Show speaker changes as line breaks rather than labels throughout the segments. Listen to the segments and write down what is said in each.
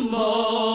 more.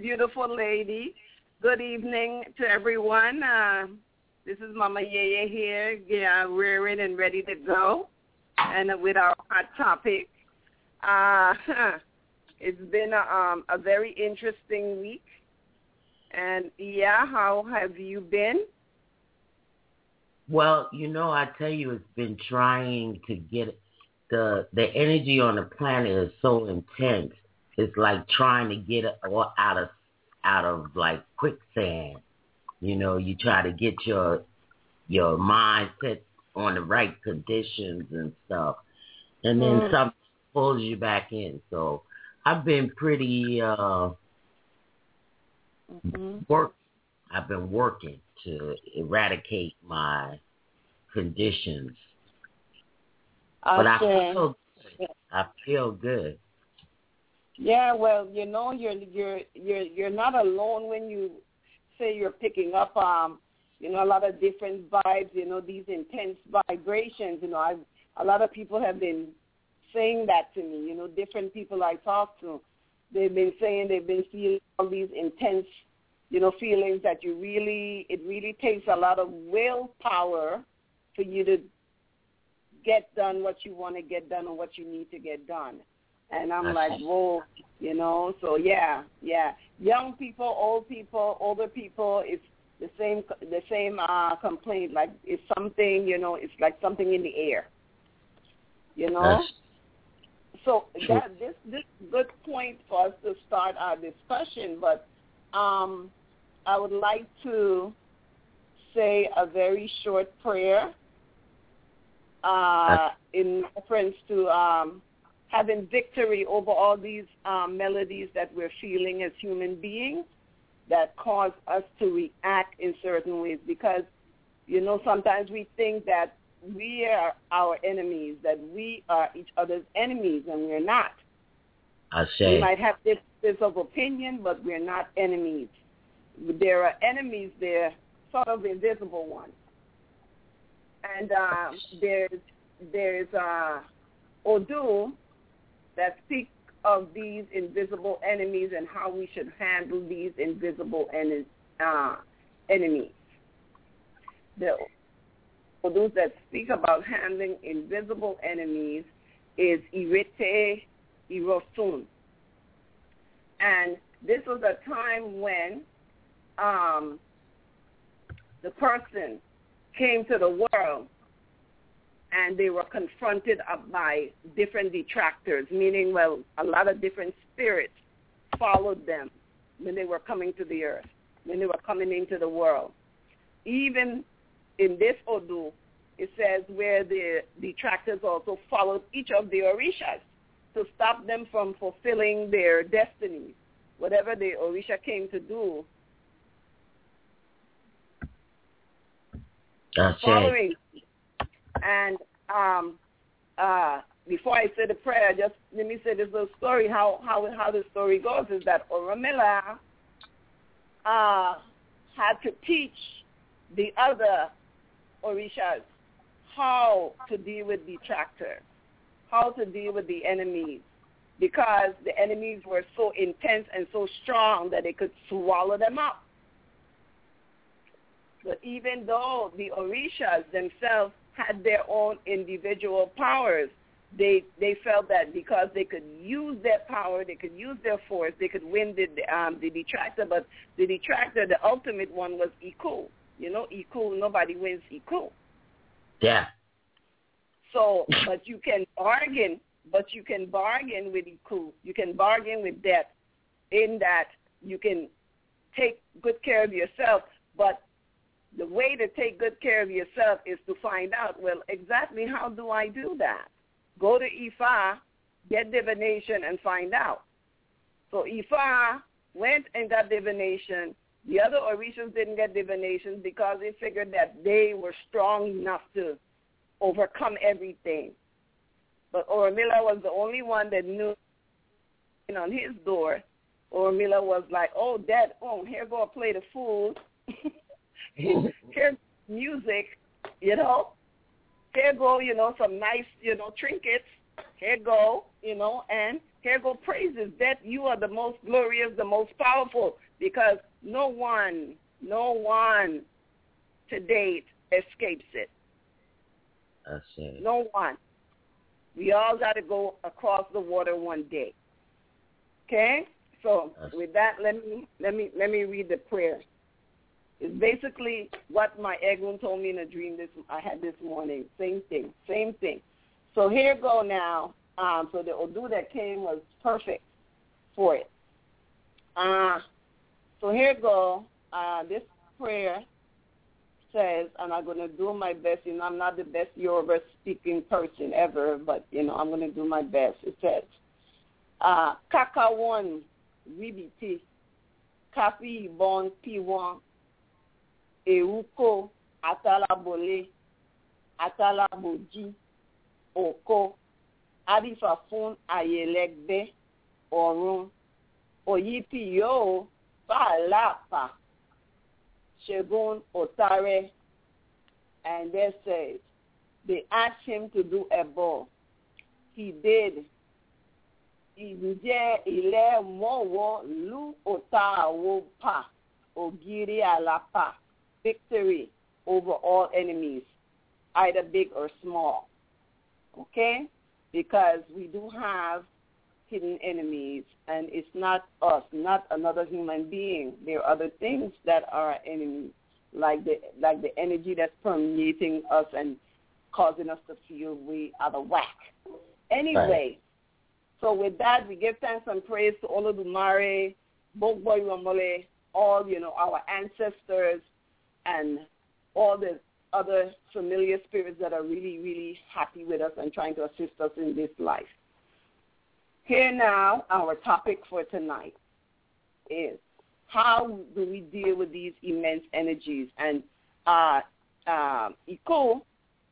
Beautiful lady. Good evening to everyone. Uh, this is Mama Yeye here, yeah, rearing and ready to go, and with our hot topic. Uh, it's been a, um, a very interesting week, and yeah, how have you been?
Well, you know, I tell you, it's been trying to get the the energy on the planet is so intense. It's like trying to get all out of out of like quicksand. You know, you try to get your your mindset on the right conditions and stuff, and then mm. something pulls you back in. So I've been pretty uh mm-hmm. work. I've been working to eradicate my conditions,
okay.
but I feel good. I feel good.
Yeah, well, you know, you're you're you're you're not alone when you say you're picking up um, you know, a lot of different vibes, you know, these intense vibrations, you know, I a lot of people have been saying that to me, you know, different people I talk to. They've been saying they've been feeling all these intense, you know, feelings that you really it really takes a lot of willpower for you to get done what you want to get done or what you need to get done. And I'm like, whoa, you know. So yeah, yeah. Young people, old people, older people, it's the same the same uh complaint. Like it's something, you know, it's like something in the air. You know. That's so that this this good point for us to start our discussion, but um, I would like to
say a very short prayer uh, in reference to um, having victory over all these um, melodies that we're feeling as human beings that cause us to react in certain ways because, you know, sometimes we think that we are our enemies, that we are each other's enemies, and we're not.
I say.
We might have differences of opinion, but we're not enemies. There are enemies there, sort of invisible ones. And uh, there's there's uh, that speaks of these invisible enemies and how we should handle these invisible en- uh, enemies. The Odus that speak about handling invisible enemies is Irite Irosun. And this was a time when um, the person came to the world and they were confronted by different detractors, meaning, well, a lot of different spirits followed them when they were coming to the earth, when they were coming into the world. Even in this Odu, it says where the detractors also followed each of the Orishas to stop them from fulfilling their destinies. Whatever the Orisha came to do, Following. And um, uh, before I say the prayer, just let me say this little story. How how how the story goes is that Orunmila uh, had to teach the other Orishas how to deal with detractors how to deal with the enemies because the enemies were so intense and so strong that they could swallow them up. But even though the Orishas themselves had their own individual powers, they they felt that because they could use their power, they could use their force, they could win the um, the detractor. But the detractor, the ultimate one, was Iku. You know, Iku. Nobody wins Iku.
Yeah.
So, but you can bargain, but you can bargain with Iku. You can bargain with death in that you can take good care of yourself, but the way to take good care of yourself is to find out, well, exactly how do I do that? Go to Ifa, get divination, and find out. So Ifa went and got divination. The other Orishas didn't get divination because they figured that they were strong enough to overcome everything. But Orunmila was the only one that knew on his door. Orunmila was like, oh, Dad, oh, here go a play the fool. here music, you know. Here go, you know, some nice, you know, trinkets. Here go, you know, and here go praises that you are the most glorious, the most powerful, because no one, no one to date escapes it.
That's it.
No one. We all got to go across the water one day. Okay? So That's with that, let me let me let me read the prayer. It's basically what my Eglin told me in a dream this I had this morning. Same thing, same thing. So here go now. Um, so the Odu that came was perfect for it. Uh, so here go. Uh, this prayer says, and I'm going to do my best. You know, I'm not the best Yoruba speaking person ever, but, you know, I'm going to do my best. It says, uh, Kaka one, Wibiti, Kafi Bon P1, Ewuko, Atalabole, Atalaboji, Oko, Abifafun Ayelegbe, Orun, Oyipiyo, Falapa, Shegun Otare, and they said, they asked him to do a ball. He did. Ǹjẹ́ ilé mọ̀wọ́ lu ọ̀tá pa ògiri àlàpà? Victory over all enemies, either big or small. Okay? Because we do have hidden enemies, and it's not us, not another human being. There are other things that are enemies, like the like the energy that's permeating us and causing us to feel we are the whack. Anyway, right. so with that, we give thanks and praise to Olodumare, Bogboy Ramole, all you know our ancestors, and all the other familiar spirits that are really, really happy with us and trying to assist us in this life. Here now, our topic for tonight is how do we deal with these immense energies? And uh, uh,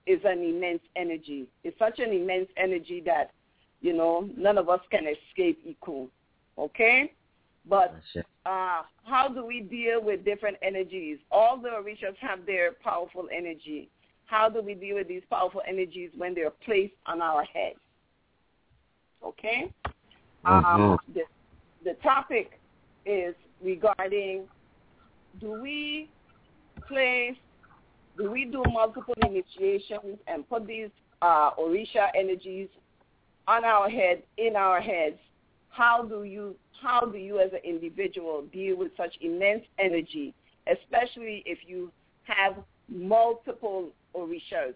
is an immense energy. It's such an immense energy that, you know, none of us can escape Iku. Okay? But uh, how do we deal with different energies? All the Orishas have their powerful energy. How do we deal with these powerful energies when they're placed on our head? Okay? Mm-hmm. Um, the, the topic is regarding do we place, do we do multiple initiations and put these uh, Orisha energies on our head, in our heads? How do you how do you as an individual deal with such immense energy, especially if you have multiple orishas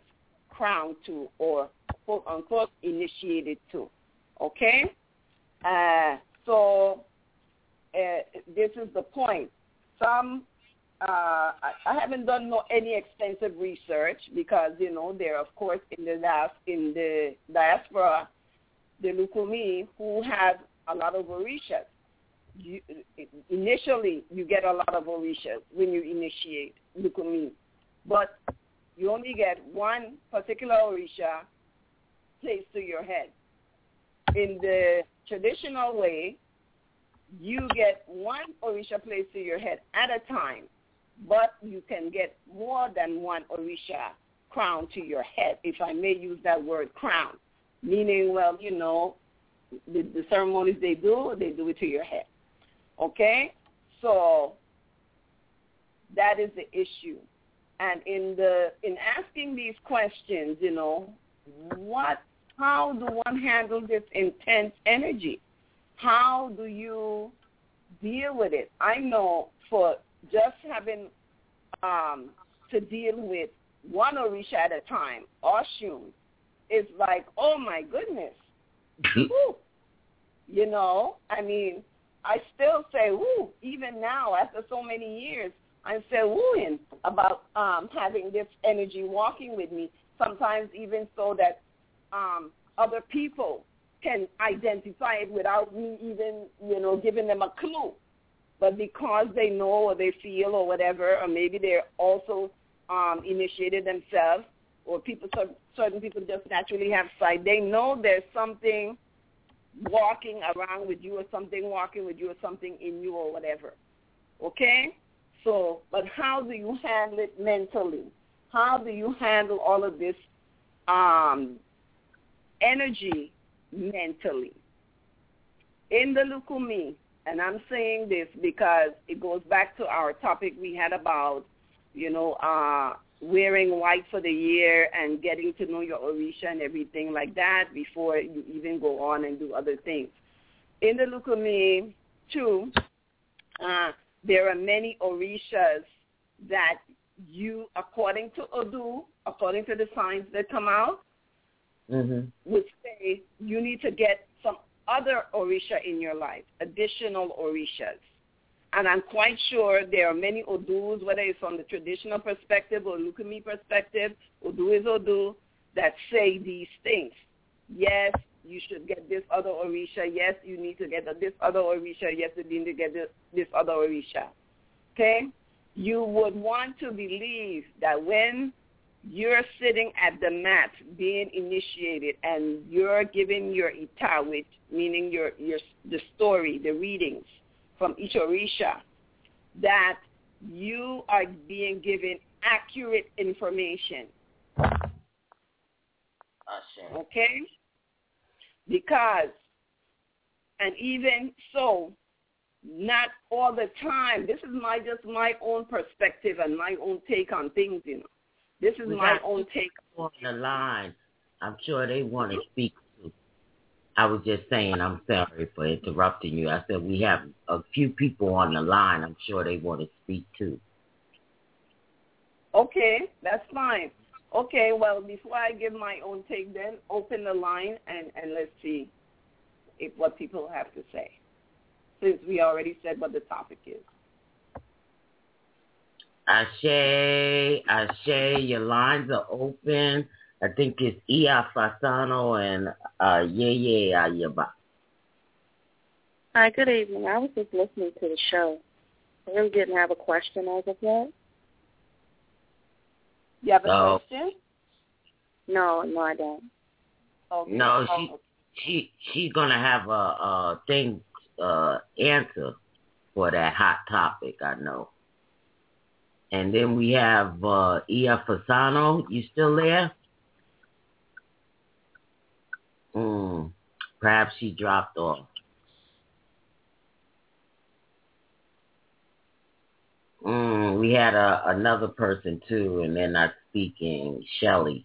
crowned to or quote unquote initiated to? Okay? Uh, so uh, this is the point. Some uh, I haven't done no, any extensive research because you know they're of course in the in the diaspora, the Lukumi who have a lot of orishas. You, initially, you get a lot of orishas when you initiate Lukumi, but you only get one particular orisha placed to your head. In the traditional way, you get one orisha placed to your head at a time, but you can get more than one orisha crown to your head, if I may use that word crown, meaning, well, you know, the, the ceremonies they do, they do it to your head. Okay? So that is the issue. And in the in asking these questions, you know, what how do one handle this intense energy? How do you deal with it? I know for just having um, to deal with one Orisha at a time, Oshun, is like, oh my goodness, Mm-hmm. you know, I mean, I still say woo, even now after so many years, I'm still wooing about um, having this energy walking with me. Sometimes even so that um, other people can identify it without me even, you know, giving them a clue. But because they know or they feel or whatever, or maybe they're also um, initiated themselves, or people certain people just naturally have sight. They know there's something walking around with you or something walking with you or something in you or whatever. Okay? So, but how do you handle it mentally? How do you handle all of this um, energy mentally? In the Lukumi, and I'm saying this because it goes back to our topic we had about, you know, uh, wearing white for the year and getting to know your Orisha and everything like that before you even go on and do other things. In the Lukumi, too, uh, there are many Orishas that you, according to Odu, according to the signs that come out, mm-hmm. would say you need to get some other Orisha in your life, additional Orishas. And I'm quite sure there are many Odus, whether it's from the traditional perspective or Lukumi perspective, Odu is Odu, that say these things. Yes, you should get this other Orisha. Yes, you need to get this other Orisha. Yes, you need to get this, other Orisha. Okay? You would want to believe that when you're sitting at the mat being initiated and you're giving your ita, which meaning your, your the story, the readings, from each Orisha that you are being given accurate information. Okay? Because, and even so, not all the time. This is my just my own perspective and my own take on things, you know. This is we my own take
on the line. I'm sure they want to speak I was just saying, I'm sorry for interrupting you. I said we have a few people on the line. I'm sure they want to speak too.
Okay, that's fine. Okay, well, before I give my own take, then open the line and, and let's see if what people have to say, since we already said what the topic is.
Ashe, Ashe, your lines are open. I think it's Ia Fasano and uh, Yeye Ayaba.
Hi, good evening. I was just listening to the show. I really didn't have a question as of yet.
You have a oh. question?
No, no, I don't.
Okay. No, she she she's gonna have a, a thing uh answer for that hot topic. I know. And then we have uh Ia Fasano. You still there? Hmm. Perhaps she dropped off. Mm, we had a, another person too, and they're not speaking. Shelly.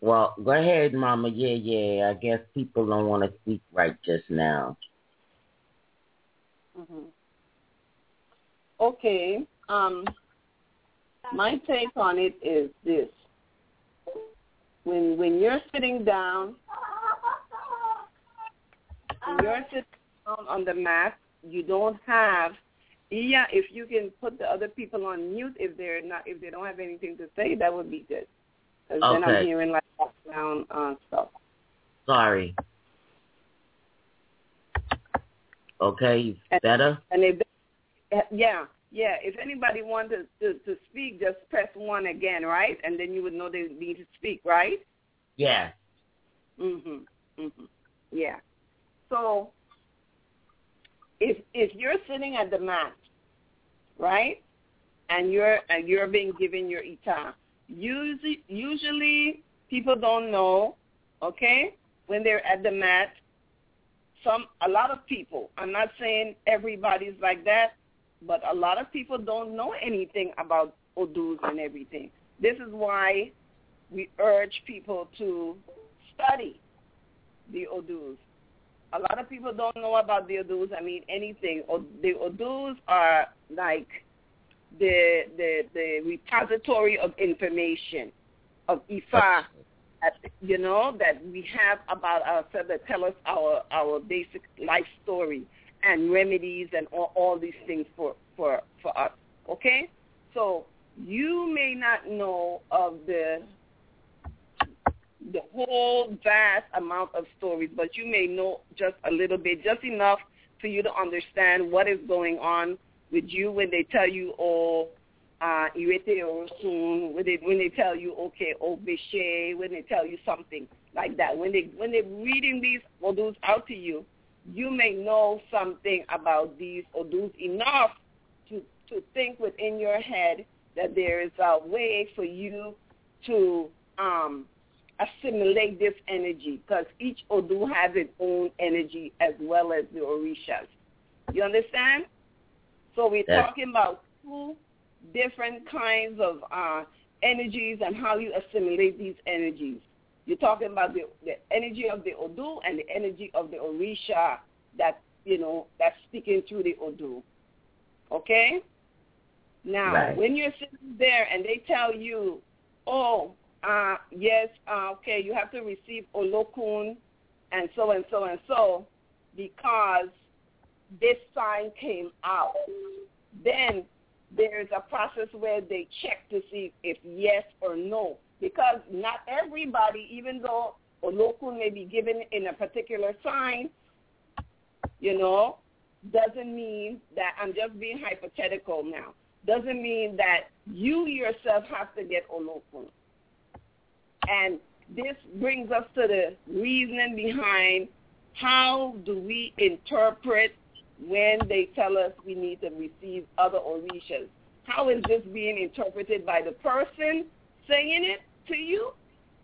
Well, go ahead, Mama. Yeah, yeah. I guess people don't want to speak right just now.
Mm-hmm. Okay. Um, my take on it is this: when when you're sitting down, you're sitting down on the mat, you don't have yeah, if you can put the other people on mute if they're not if they don't have anything to say, that would be good. Because okay. then I'm hearing like background uh, stuff.
Sorry. Okay, better.
And if yeah, yeah. If anybody wanted to, to to speak, just press one again, right? And then you would know they need to speak, right?
Yeah.
Mhm. Mhm. Yeah. So if if you're sitting at the mat right? And you're and you're being given your ita. Usually, usually people don't know, okay, when they're at the mat. Some a lot of people. I'm not saying everybody's like that, but a lot of people don't know anything about odus and everything. This is why we urge people to study the odus. A lot of people don't know about the odus. I mean, anything. The odus are like the the the repository of information of Ifa, you know, that we have about ourselves that tell us our our basic life story and remedies and all, all these things for for for us. Okay, so you may not know of the the whole vast amount of stories, but you may know just a little bit, just enough for you to understand what is going on with you when they tell you, oh, uh, soon, when they when they tell you, okay, oh, bishe, when they tell you something like that. When they when they're reading these odus out to you, you may know something about these odus enough to to think within your head that there is a way for you to um, assimilate this energy because each Odu has its own energy as well as the Orishas. You understand? So we're talking about two different kinds of uh, energies and how you assimilate these energies. You're talking about the, the energy of the Odu and the energy of the Orisha that, you know, that's speaking through the Odu. Okay? Now, right. when you're sitting there and they tell you, oh, uh, yes, uh, okay, you have to receive Olokun and so and so and so because this sign came out. Then there's a process where they check to see if yes or no. Because not everybody, even though Olokun may be given in a particular sign, you know, doesn't mean that I'm just being hypothetical now. Doesn't mean that you yourself have to get Olokun. And this brings us to the reasoning behind how do we interpret when they tell us we need to receive other orishas. How is this being interpreted by the person saying it to you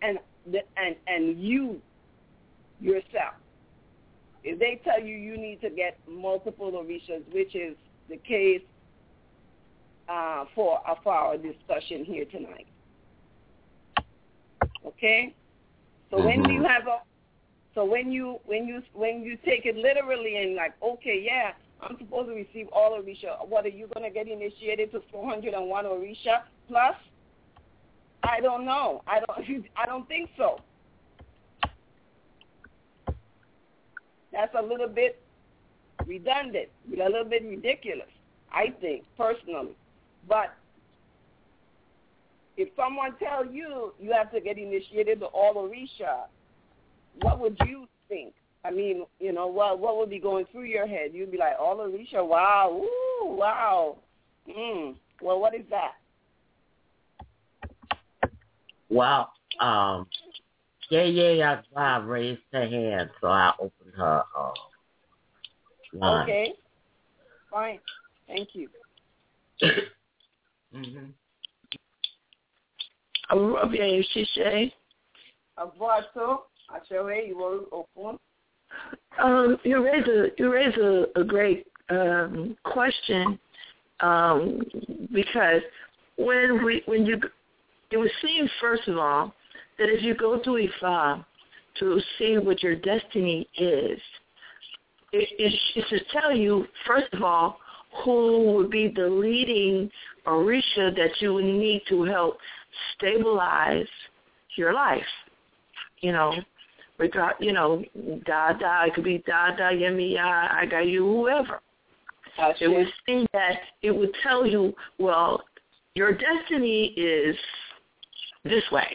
and the, and and you yourself? If they tell you you need to get multiple orishas, which is the case uh, for, uh, for our discussion here tonight. Okay? So mm-hmm. when you have a so when you when you when you take it literally and like, okay, yeah, I'm supposed to receive all Orisha. What are you gonna get initiated to 401 Orisha plus? I don't know. I don't. I don't think so. That's a little bit redundant, a little bit ridiculous. I think personally. But if someone tell you you have to get initiated to all Orisha, what would you think? I mean, you know, what what would be going through your head? You'd be like, all Orisha, wow, ooh, wow. Mm. Well, what is that?
Well, um, yeah, yeah, yeah. I raised her hand, so I opened her uh, line.
Okay, fine. Thank you.
mm-hmm.
Bien, Shishay.
Avuato, Ashewe, you will open.
Um, you raise a you raise a, a great um, question um, because when we when you it would seem first of all that if you go to Ifa to see what your destiny is, it, it, it should tell you first of all who would be the leading Orisha that you would need to help stabilize your life. You know, regard you know, Dada, it could be Dada, Yemiya, I got you, whoever.
Gotcha.
It would seem that it would tell you, well, your destiny is this way.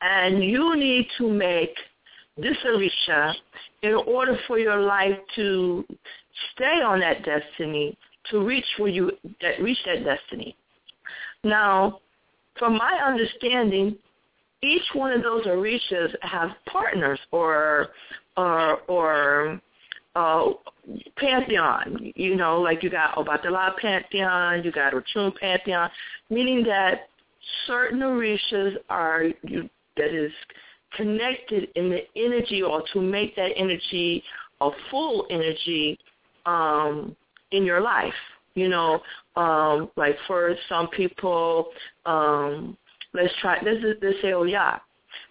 And you need to make this Orisha in order for your life to stay on that destiny, to reach where you that reach that destiny. Now, from my understanding, each one of those orishas have partners or or or uh, pantheon. You know, like you got Obatala pantheon, you got Ochun pantheon, meaning that certain orishas are you, that is connected in the energy or to make that energy a full energy um, in your life. You know, um, like for some people, um, let's try. This is let's say Oya.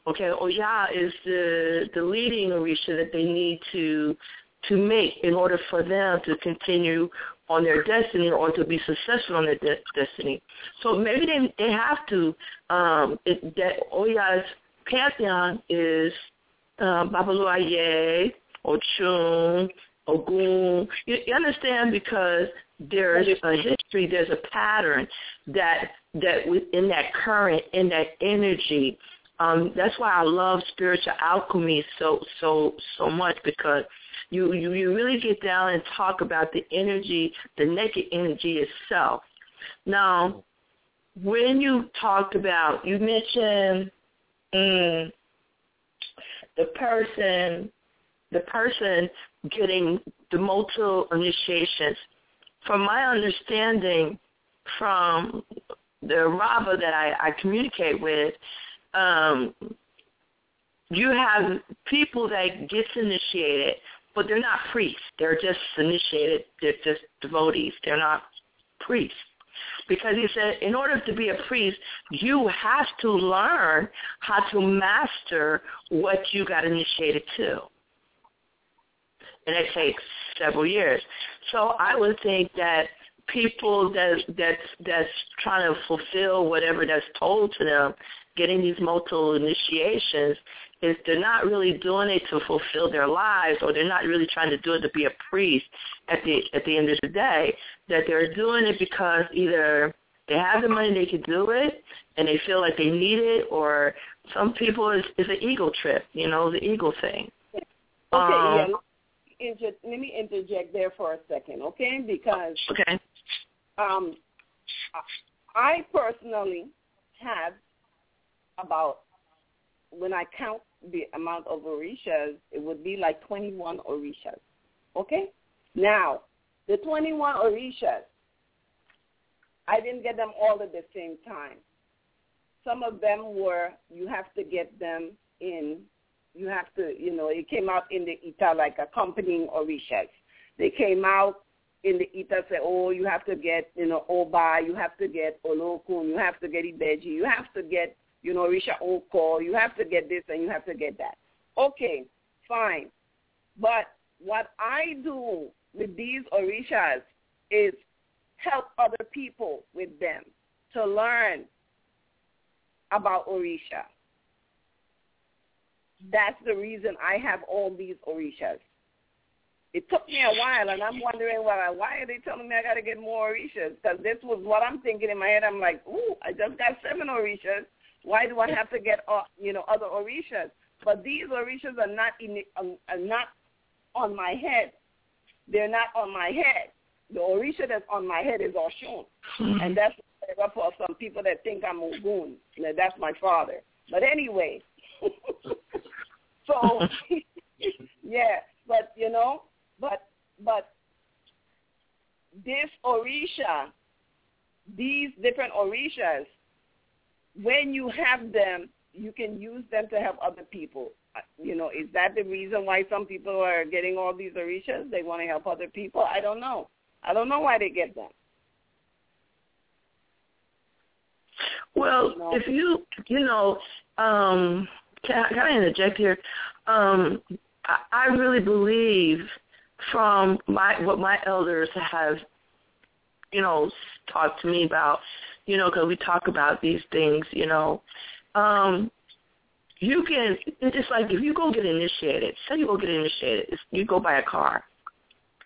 Okay, Oya is the the leading orisha that they need to to make in order for them to continue on their destiny or to be successful on their de- destiny. So maybe they they have to. Um, it, that Oya's pantheon is um, Babaluaye, Ochun, Ogun. You, you understand because there's a history, there's a pattern that that within that current, in that energy. Um, that's why I love spiritual alchemy so so so much because you, you you really get down and talk about the energy, the naked energy itself. Now, when you talked about, you mentioned mm, the person, the person getting the multiple initiations. From my understanding, from the Rava that I, I communicate with, um, you have people that gets initiated, but they're not priests. They're just initiated. They're just devotees. They're not priests. Because he said, in order to be a priest, you have to learn how to master what you got initiated to. And it takes several years. So I would think that people that that's that's trying to fulfill whatever that's told to them, getting these multiple initiations, is they're not really doing it to fulfill their lives, or they're not really trying to do it to be a priest. At the at the end of the day, that they're doing it because either they have the money, they can do it, and they feel like they need it, or some people is is an ego trip, you know, the ego thing.
Okay,
Um,
yeah. Inter- let me interject there for a second, okay? Because
Okay.
um, I personally have about when I count the amount of orishas, it would be like 21 orishas. Okay? Now, the 21 orishas, I didn't get them all at the same time. Some of them were, you have to get them in, you have to, you know, it came out in the Ita like accompanying orishas. They came out in the Ita say, oh, you have to get, you know, Oba, you have to get Olokun, you have to get Ibeji, you have to get you know, Risha oh, Oko, you have to get this and you have to get that. Okay, fine. But what I do with these Orishas is help other people with them to learn about Orisha. That's the reason I have all these Orishas. it took me a while, and I'm wondering why why are they telling me I got to get more orishas? Because this was what I'm thinking in my head. I'm like, ooh, I just got seven orishas. Why do I have to get uh, you know other orishas? But these orishas are not in, um, are not on my head. They're not on my head. The orisha that's on my head is Oshun, and that's for some people that think I'm Ogun. That's my father. But anyway, so yeah, but you know, but but this orisha, these different orishas, when you have them, you can use them to help other people. Uh, you know, is that the reason why some people are getting all these orishas? They want to help other people. I don't know. I don't know why they get them.
Well, if you, you know, um, can I, can I interject here? Um, I, I really believe from my what my elders have, you know, talk to me about, you know, because we talk about these things, you know, um, you can. It's like if you go get initiated. Say you go get initiated, you go buy a car.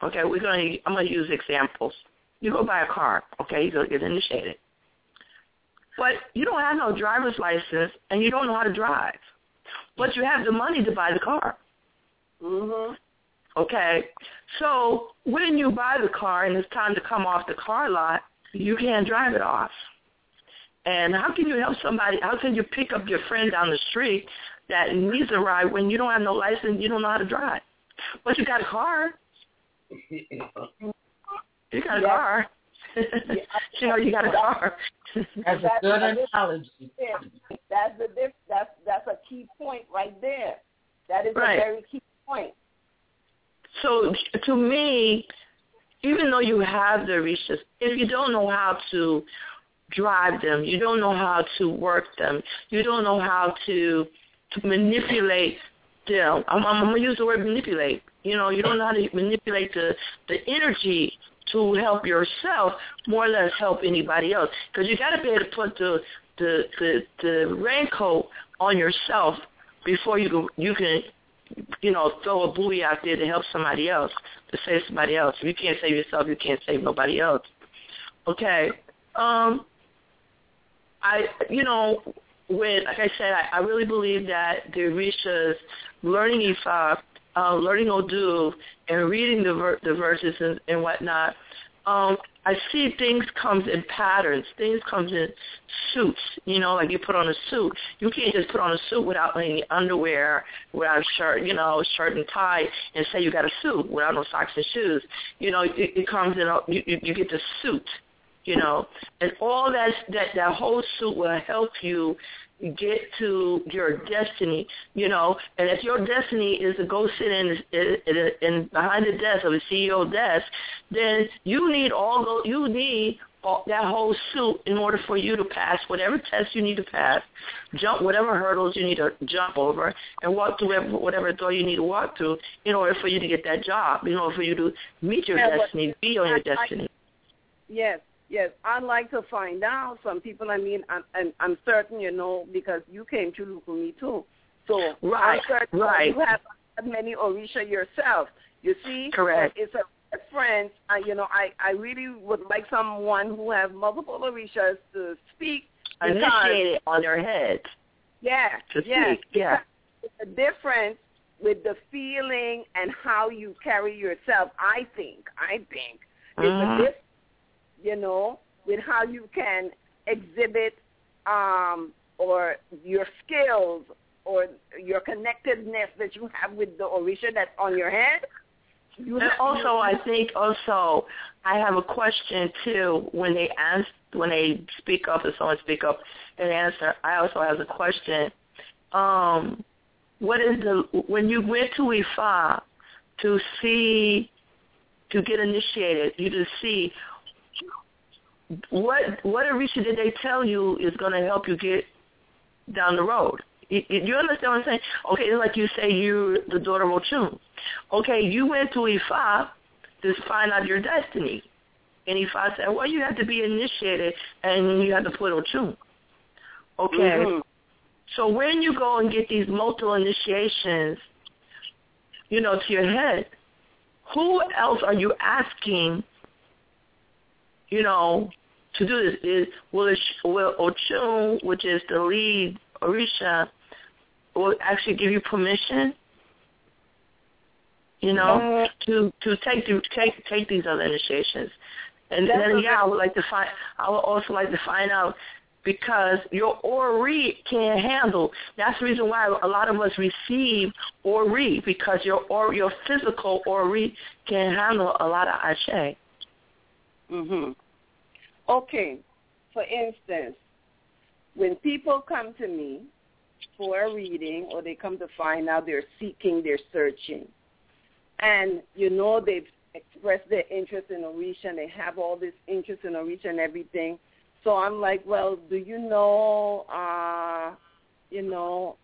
Okay, we're gonna. I'm gonna use examples. You go buy a car. Okay, you go get initiated. But you don't have no driver's license and you don't know how to drive. But you have the money to buy the car.
Mhm.
Okay. So when you buy the car and it's time to come off the car lot, you can't drive it off. And how can you help somebody? How can you pick up your friend down the street that needs a ride when you don't have no license, you don't know how to drive? But you got a car. You got a car. you know, you got a car.
That's a good analogy.
That's the diff- that's that's a key point right there. That is
right.
a very key point.
So to me, even though you have the resources, if you don't know how to drive them, you don't know how to work them, you don't know how to to manipulate them. I'm, I'm, I'm gonna use the word manipulate. You know, you don't know how to manipulate the the energy to help yourself, more or less help anybody else. Because you got to be able to put the the the, the raincoat on yourself before you can you can you know throw a buoy out there to help somebody else to save somebody else. If you can't save yourself, you can't save nobody else. Okay. Um. I you know when like I said I, I really believe that the Orishas learning Ifa uh, learning Odu and reading the ver- the verses and, and whatnot, um, I see things comes in patterns. Things comes in suits. You know, like you put on a suit. You can't just put on a suit without any underwear, without a shirt, you know, shirt and tie, and say you got a suit without no socks and shoes. You know, it, it comes in. A, you, you, you get the suit you know, and all that that that whole suit will help you get to your destiny, you know, and if your destiny is to go sit in in, in behind the desk of a CEO desk, then you need all go you need all, that whole suit in order for you to pass whatever test you need to pass, jump whatever hurdles you need to jump over, and walk through whatever, whatever door you need to walk through in order for you to get that job, in order for you to meet your yeah, destiny, be on your destiny.
yes, Yes, I'd like to find out. Some people, I mean, I'm, I'm, I'm certain, you know, because you came to Lukumi too. So
right,
I'm certain
right.
you have many Orisha yourself. You see,
correct.
It's a reference. Uh, you know, I I really would like someone who has multiple Orishas to speak.
Initiate it on their head.
Yeah,
to
yeah,
speak. yeah.
It's a difference with the feeling and how you carry yourself. I think. I think it's
mm-hmm.
a difference you know, with how you can exhibit um, or your skills or your connectedness that you have with the Orisha that's on your head.
You and also, I think also I have a question too when they ask when they speak up or someone speak up and answer. I also have a question. Um, what is the when you went to Ifa to see to get initiated, you to see what what Orisha did they tell you is going to help you get down the road? You, you understand what I'm saying? Okay, it's like you say you're the daughter of Ochun. Okay, you went to Ifa to find out your destiny. And Ifa said, well, you have to be initiated and you have to put Ochun. Okay.
Mm-hmm.
So when you go and get these multiple initiations, you know, to your head, who else are you asking, you know, to do this? Is will, will Ochun, which is the lead Orisha, will actually give you permission? You know, uh, to to take the, take take these other initiations, and then yeah, I would like to find. I would also like to find out because your ori can't handle. That's the reason why a lot of us receive ori because your or your physical ori can handle a lot of ashe.
Mhm. Okay. For instance, when people come to me for a reading or they come to find out they're seeking, they're searching, and you know they've expressed their interest in Orisha and they have all this interest in Orisha and everything, so I'm like, well, do you know, uh, you know,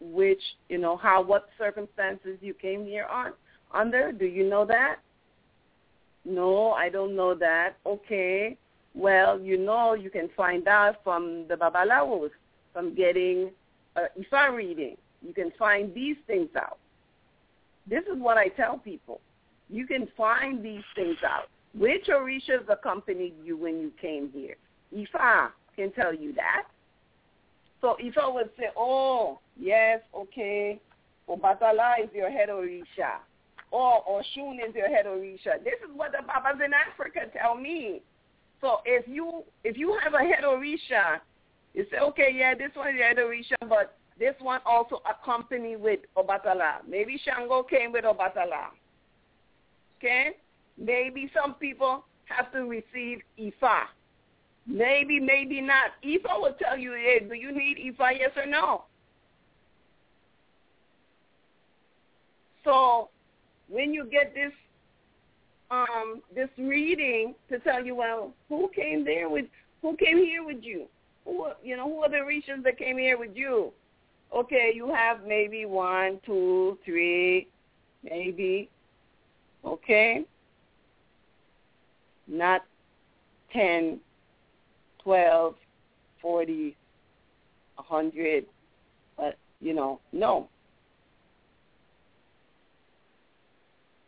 which, you know, how, what circumstances you came here on under? Do you know that? No, I don't know that. Okay. Well, you know, you can find out from the Babalawos, from getting uh, Ifa reading. You can find these things out. This is what I tell people. You can find these things out. Which Orishas accompanied you when you came here? Ifa can tell you that. So Ifa would say, oh, yes, okay, Obatala is your head Orisha. Or Oshun is your head Orisha. This is what the Babas in Africa tell me. So if you if you have a head Orisha, you say, okay, yeah, this one is head Orisha, but this one also accompanied with Obatala. Maybe Shango came with Obatala. Okay? Maybe some people have to receive Ifa. Maybe, maybe not. Ifa will tell you, hey, do you need Ifa, yes or no? So when you get this um, this reading to tell you, well, who came there with, who came here with you? Who, you know, who are the Orishas that came here with you? Okay, you have maybe one, two, three, maybe. Okay, not ten, twelve, forty, a hundred, but you know, no.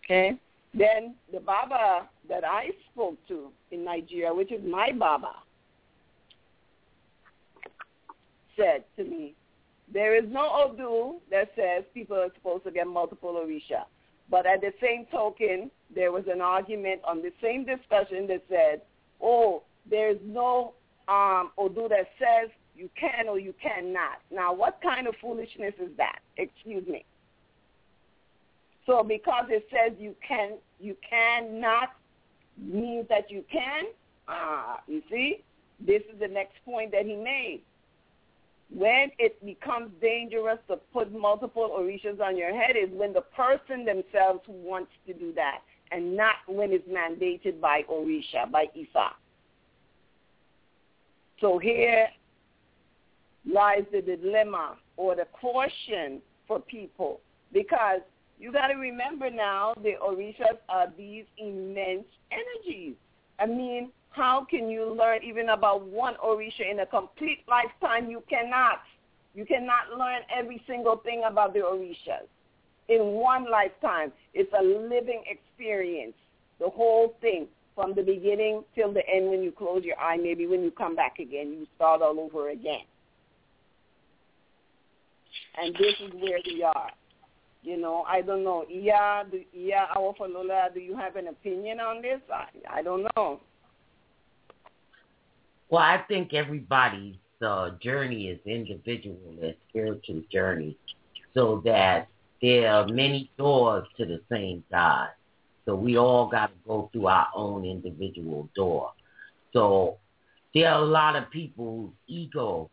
Okay? Then the Baba that I spoke to in Nigeria, which is my Baba, said to me, there is no Odu that says people are supposed to get multiple Orisha. But at the same token, there was an argument on the same discussion that said, oh, there's no um, Odu that says you can or you cannot. Now, what kind of foolishness is that? Excuse me. So because it says you can, you cannot means that you can. Ah, you see, this is the next point that he made. When it becomes dangerous to put multiple orishas on your head is when the person themselves wants to do that and not when it's mandated by orisha, by Ifa. So here lies the dilemma or the caution for people because you got to remember now the orishas are these immense energies. I mean, how can you learn even about one orisha in a complete lifetime? You cannot. You cannot learn every single thing about the orishas in one lifetime. It's a living experience, the whole thing from the beginning till the end when you close your eye. Maybe when you come back again, you start all over again. And this is where we are. You know, I don't know. Iya, do, Iya Awofalola, do you have an opinion on this? I, I don't know.
Well, I think everybody's uh, journey is individual, a spiritual journey, so that there are many doors to the same God. So we all got to go through our own individual door. So there are a lot of people whose ego,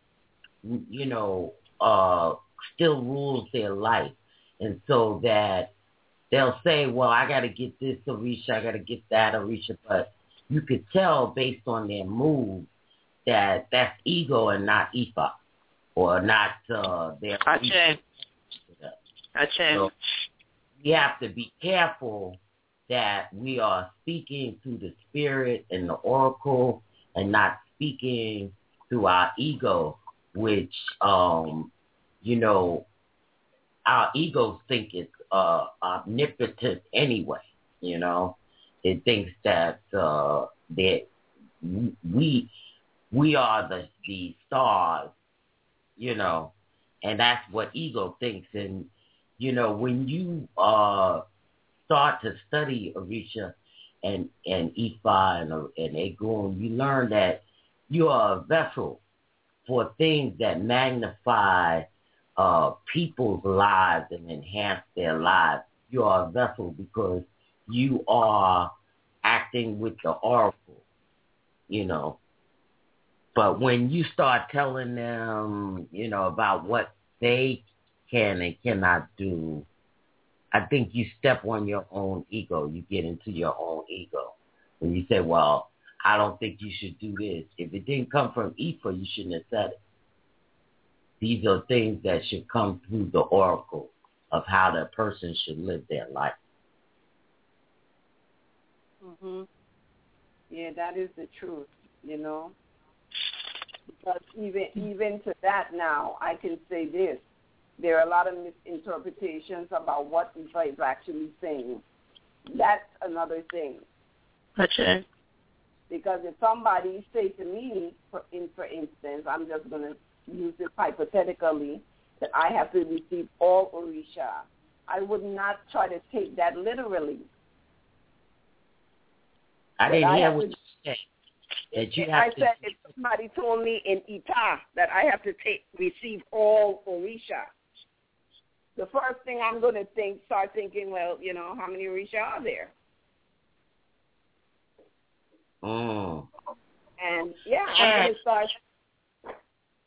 you know, uh, still rules their life. And so that they'll say, well, I got to get this Orisha, I got to get that Orisha. But you could tell based on their mood that that's ego and not Ifa or not uh, their
Ache. Ache. So
we have to be careful that we are speaking through the spirit and the oracle and not speaking through our ego, which, um, you know, our egos think it's uh, omnipotent anyway. You know, it thinks that uh, that we we are the the stars. You know, and that's what ego thinks. And you know, when you uh start to study Orisha and and Ifa and and Egun, you learn that you are a vessel for things that magnify uh, people's lives and enhance their lives. You are a vessel because you are acting with the oracle, you know. But when you start telling them, you know, about what they can and cannot do, I think you step on your own ego. You get into your own ego. When you say, well, I don't think you should do this. If it didn't come from Ifa, you shouldn't have said it. These are things that should come through the oracle of how the person should live their life.
Mhm. Yeah, that is the truth, you know. Because even even to that now, I can say this: there are a lot of misinterpretations about what Ifa is actually saying. That's another thing.
Okay.
Because if somebody say to me, for in for instance, I'm just going to use this hypothetically, that I have to receive all Orisha, I would not try to take that literally.
I didn't
I
hear what
to-
you said. That you
I
have to.
said if somebody told me in Ita that I have to take receive all Orisha, the first thing I'm going to think, start thinking, well, you know, how many Orisha are there?
Mm.
And yeah, I'm going to start.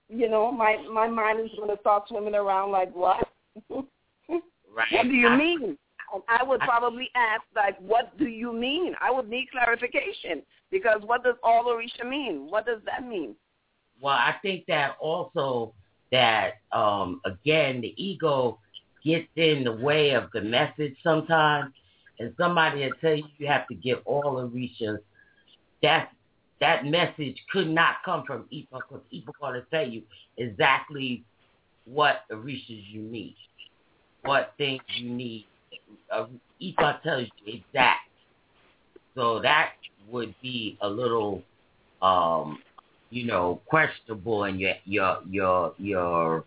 You know, my my mind is going to start swimming around like what?
Right.
What do you mean? And I would probably ask, like, what do you mean? I would need clarification because what does all Orisha mean? What does that mean?
Well, I think that also that um again the ego gets in the way of the message sometimes, and somebody will tell you you have to get all the Orishas. That message could not come from Ifa because Ifa going to tell you exactly what Orishas you need, what things you need. Uh, Ifa tells you exact. So that would be a little um you know, questionable and your your your your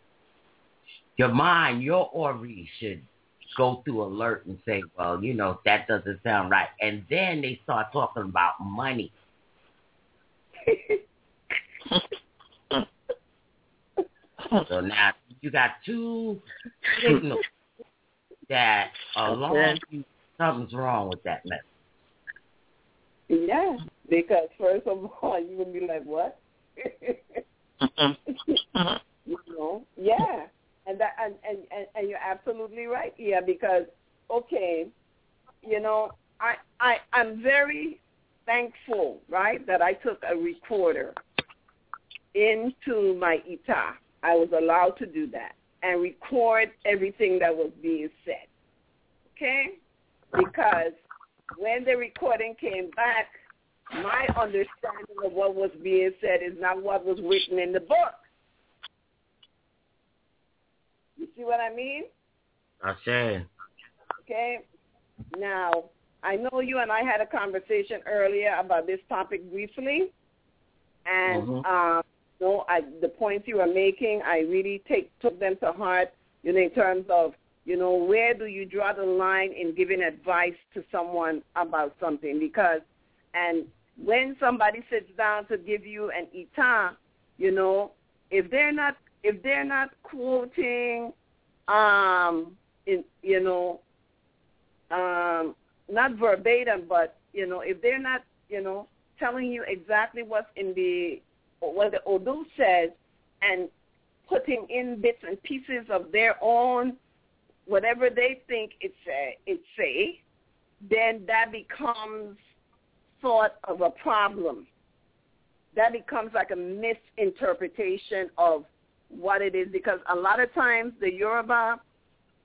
your mind, your ori should go through alert and say, Well, you know, that doesn't sound right. And then they start talking about money. So now you got two signals that along
Okay.
you something's wrong with that message.
Yeah, because first of all, you would be like, what? You know, yeah, and that and, and and and you're absolutely right. Yeah, because okay, you know, I I I'm very thankful, right, that I took a recorder into my ita. I was allowed to do that and record everything that was being said. Okay, because when the recording came back, my understanding of what was being said is not what was written in the book. You see what I mean?
I said,
Okay. Now, I know you and I had a conversation earlier about this topic briefly, and
Mhm.
um, you know, I, the points you were making, I really take took them to heart. You know, in terms of you know, where do you draw the line in giving advice to someone about something? Because, and when somebody sits down to give you an ita, you know, if they're not if they're not quoting, um, in you know, um, not verbatim, but you know, if they're not, you know, telling you exactly what's in the what the Odu says, and putting in bits and pieces of their own whatever they think it say it say, then that becomes sort of a problem. That becomes like a misinterpretation of what it is because a lot of times the Yoruba,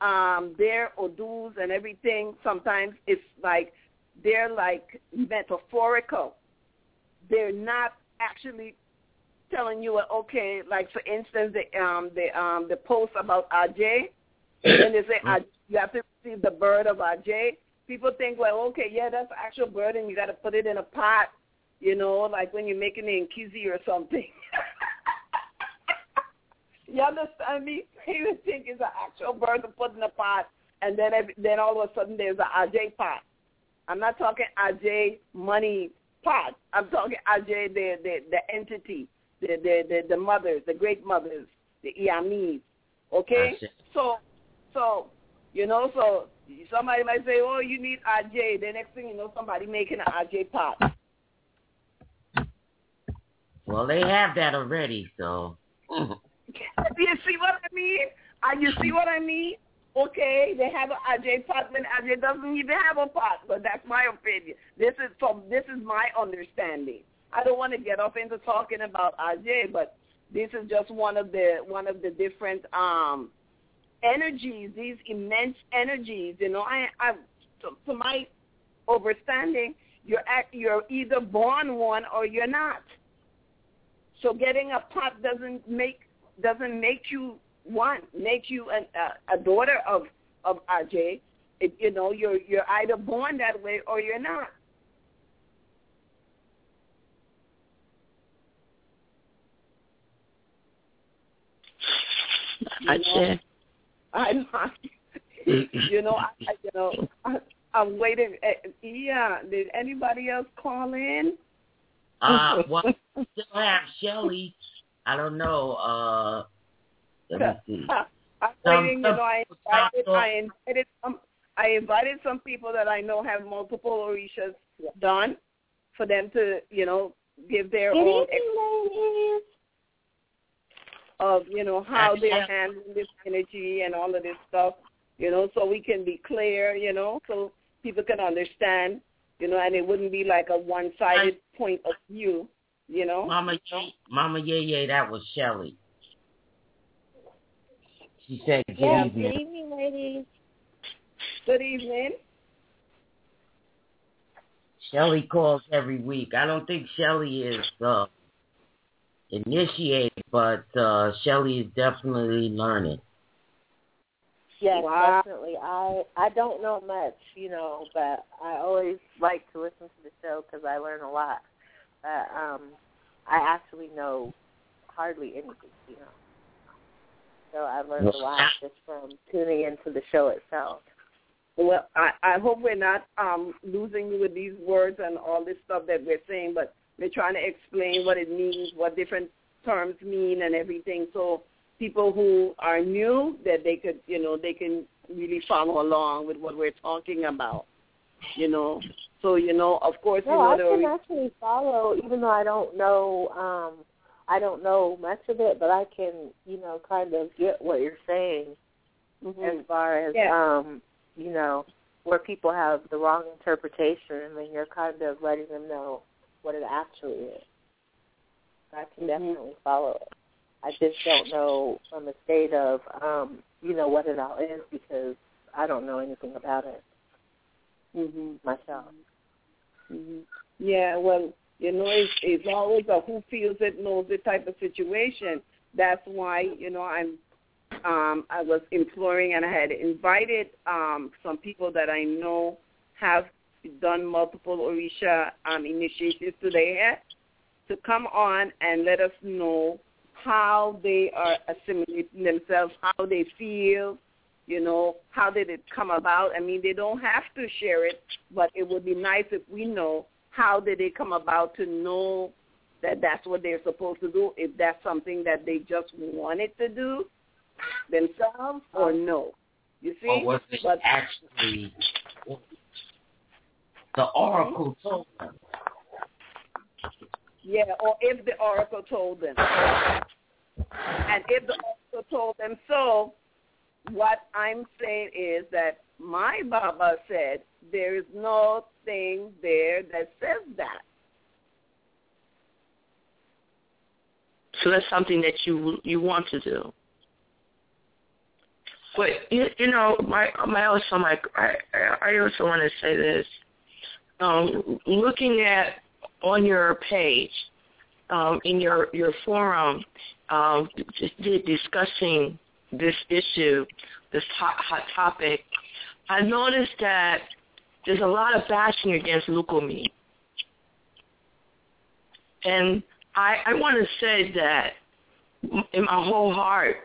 um, their Odus and everything, sometimes it's like they're like metaphorical. They're not actually telling you, okay, like for instance, the um, the um, the post about Aje, when they say Aj- you have to receive the bird of Aje, people think, well, okay, yeah, that's actual bird, and you got to put it in a pot, you know, like when you're making the Nkizi or something. you understand me? People think it's an actual bird to put in a pot, and then then all of a sudden there's an Aje pot. I'm not talking Aje money pot. I'm talking Aje the the the entity, the the the, the mothers, the great mothers, the Iyamis. Okay, so so you know so somebody might say, oh, you need Aje. The next thing you know, somebody making an Aje pot.
Well, they have that already, so.
you see what I mean? Uh, you see what I mean? Okay, they have an Aje when Aje doesn't even have a pot, but that's my opinion. This is from this is my understanding. I don't want to get off into talking about Aje, but this is just one of the one of the different um energies, these immense energies. You know, I, I to, to my understanding, you're at, you're either born one or you're not. So getting a pot doesn't make doesn't make you one, make you a, a, a daughter of of Aje. It, you know, you're you're either born that way or you're not.
You know,
I'm not. you know, I, you know, I, I'm waiting. Eh, yeah, did anybody else call in?
Uh, well, still have Shelly. I don't know. Uh, let me see.
I'm waiting. You know, I invited, I invited some. I invited some people that I know have multiple orishas done for them to, you know, give their
Good
own
evening,
of you know how they're handling this energy and all of this stuff, you know, so we can be clear, you know, so people can understand, you know, and it wouldn't be like a one-sided point of view, you know.
Mama, Mama, yeah, yeah, that was Shelly. She said, "Good
yeah,
evening."
Good evening, ladies.
Good evening.
Shelly calls every week. I don't think Shelly is uh, initiated, but uh, Shelly is definitely learning.
Yes,
Wow.
definitely. I I don't know much, you know, but I always like to listen to the show because I learn a lot. But um, I actually know hardly anything, you know. So I learned a lot just from tuning into the show itself.
Well, I, I hope we're not um, losing you with these words and all this stuff that we're saying, but we're trying to explain what it means, what different terms mean, and everything. So people who are new, that they could, you know, they can really follow along with what we're talking about. You know, so you know, of course,
No,
you
I
know,
can
the,
actually follow, even though I don't know. um I don't know much of it, but I can, you know, kind of get what you're saying as far as
Yeah.
um, you know, where people have the wrong interpretation and then you're kind of letting them know what it actually is. I can
Mhm.
definitely follow it. I just don't know from the state of um, you know, what it all is because I don't know anything about it
hmm
myself.
hmm Yeah, well, you know, it's, it's always a who feels it knows it type of situation. That's why, you know, I'm um I was imploring and I had invited um some people that I know have done multiple Orisha um initiations today to come on and let us know how they are assimilating themselves, how they feel, you know, how did it come about? I mean, they don't have to share it, but it would be nice if we know how did they come about to know that that's what they're supposed to do, if that's something that they just wanted to do themselves or no. You see?
Or was it
but
actually the oracle hmm? told them?
yeah, or if the oracle told them. And if the oracle told them so, what I'm saying is that my Baba said there is no thing there that says that.
So that's something that you you want to do. But you, you know, my my also my I I also want to say this. Um, looking at on your page, um, in your your forum, um, discussing this issue, this hot hot topic, I noticed that there's a lot of bashing against Lukumi. And I, I want to say that in my whole heart,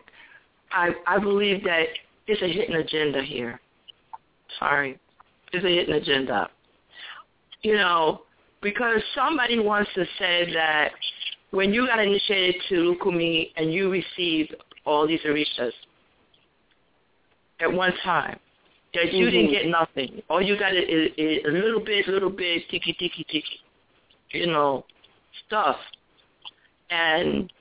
I, I believe that it's a hidden agenda here. Sorry. It's a hidden agenda. You know, because somebody wants to say that when you got initiated to Lukumi and you received all these orishas at one time, that you mm-hmm. didn't get nothing. All you got is, is a little bit, little bit, tiki, tiki, tiki, you know, stuff. And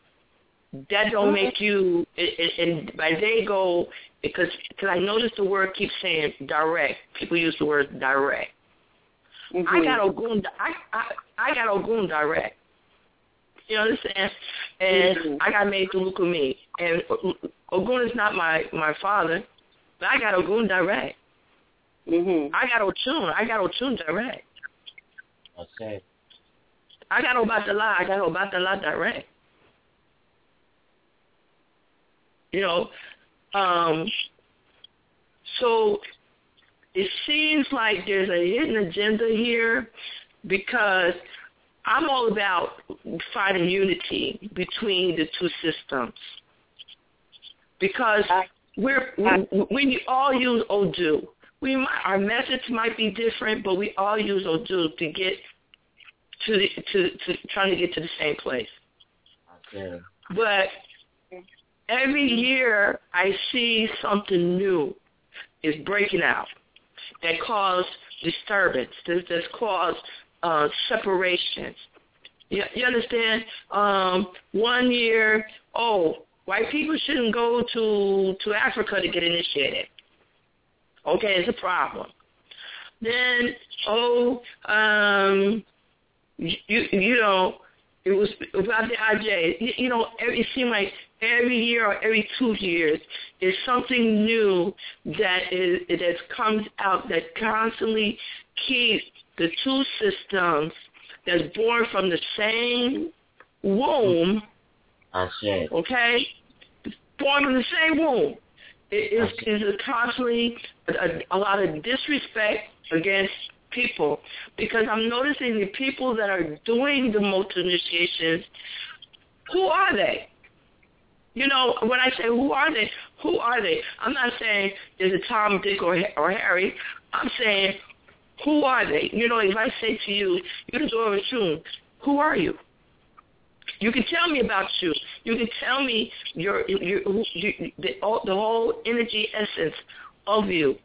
that don't make you, and by they go, because cause I noticed the word keeps saying direct. People use the word direct. Mm-hmm. I got Ogun, I, I, I got Ogun direct. You understand? And mm-hmm. I got made to look at me. And Ogun is not my my father, but I got Ogun direct.
Mhm.
I got Ochun. I got Ochun direct.
Okay.
I got Obatala. I got Obatala direct. You know, um, so it seems like there's a hidden agenda here because I'm all about finding unity between the two systems. Because we're we, we all use Odu. We might, our methods might be different, but we all use Odu to get to the, to to trying to get to the same place.
Okay.
But every year I see something new is breaking out that cause disturbance, that, that's cause uh, separations. You, you understand? Um, one year, oh, white people shouldn't go to to Africa to get initiated. Okay, it's a problem. Then, oh, um, you you know, it was about the IJ. You, know, it seemed like every year or every two years is something new that is that comes out that constantly keeps the two systems that's born from the same womb. I see. Okay, born from the same womb. It is, is a constantly a, a lot of disrespect against people because I'm noticing the people that are doing the multi initiations. Who are they? You know, when I say who are they, who are they? I'm not saying is it Tom, Dick, or or Harry. I'm saying who are they? You know, if I say to you, you're the Dora June, who are you? You can tell me about you. You can tell me your, your, your the, the whole energy essence of you.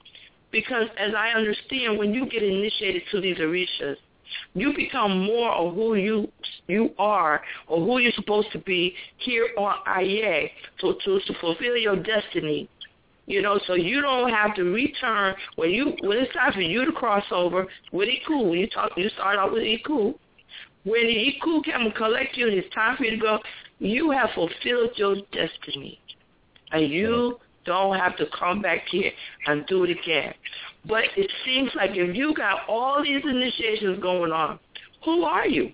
Because as I understand, when you get initiated to these orishas, you become more of who you you are or who you're supposed to be here on Aye to, to, to fulfill your destiny. You know, so you don't have to return when you when it's time for you to cross over with Iku. You talk you start out with Iku. When the Iku come and collect you and it's time for you to go, you have fulfilled your destiny. And you don't have to come back here and do it again. But it seems like if you got all these initiations going on, who are you?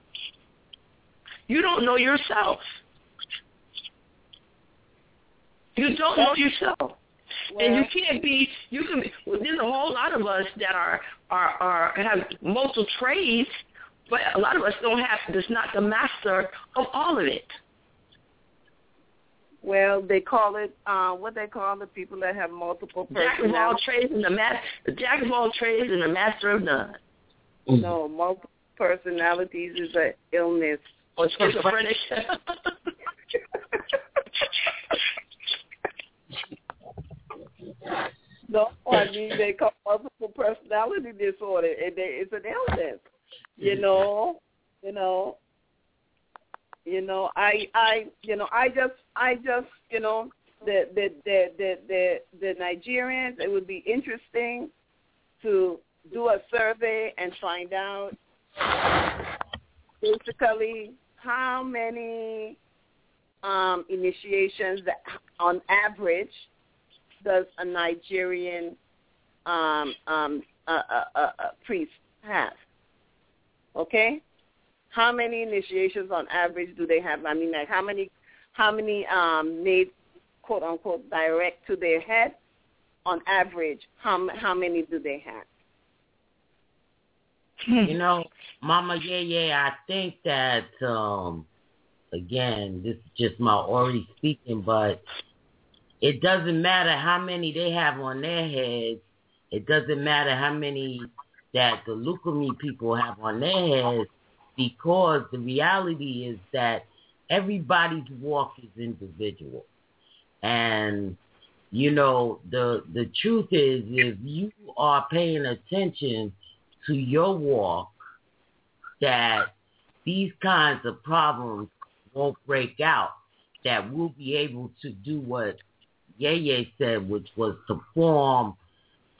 You don't know yourself. You don't know yourself. Well, and you can't be you can be well, there's a whole lot of us that are are are have multiple trades but a lot of us don't have that's not the master of all of it
well, they call it uh, what they call the people that have multiple personalities.
Jack of all trades and the master, the jack of all trades and the master of none.
No, multiple personalities is an illness.
Or schizophrenic.
no, I mean they call multiple personality disorder, and they, it's an illness. You know, you know, you know, I I you know, I just I just, you know, the the the the the, the Nigerians, it would be interesting to do a survey and find out basically how many um, initiations that on average does a Nigerian um, um, uh, uh, uh, priest have? Okay, how many initiations on average do they have? I mean, like how many how many um, made quote unquote direct to their head on average? How how many do they have?
you know, Mama, yeah, yeah, I think that um again, this is just my Ori speaking, but it doesn't matter how many they have on their heads. It doesn't matter how many that the Lukumi people have on their heads because the reality is that everybody's walk is individual. And you know, the the truth is if you are paying attention to your walk that these kinds of problems won't break out, that we'll be able to do what Yeye said, which was to form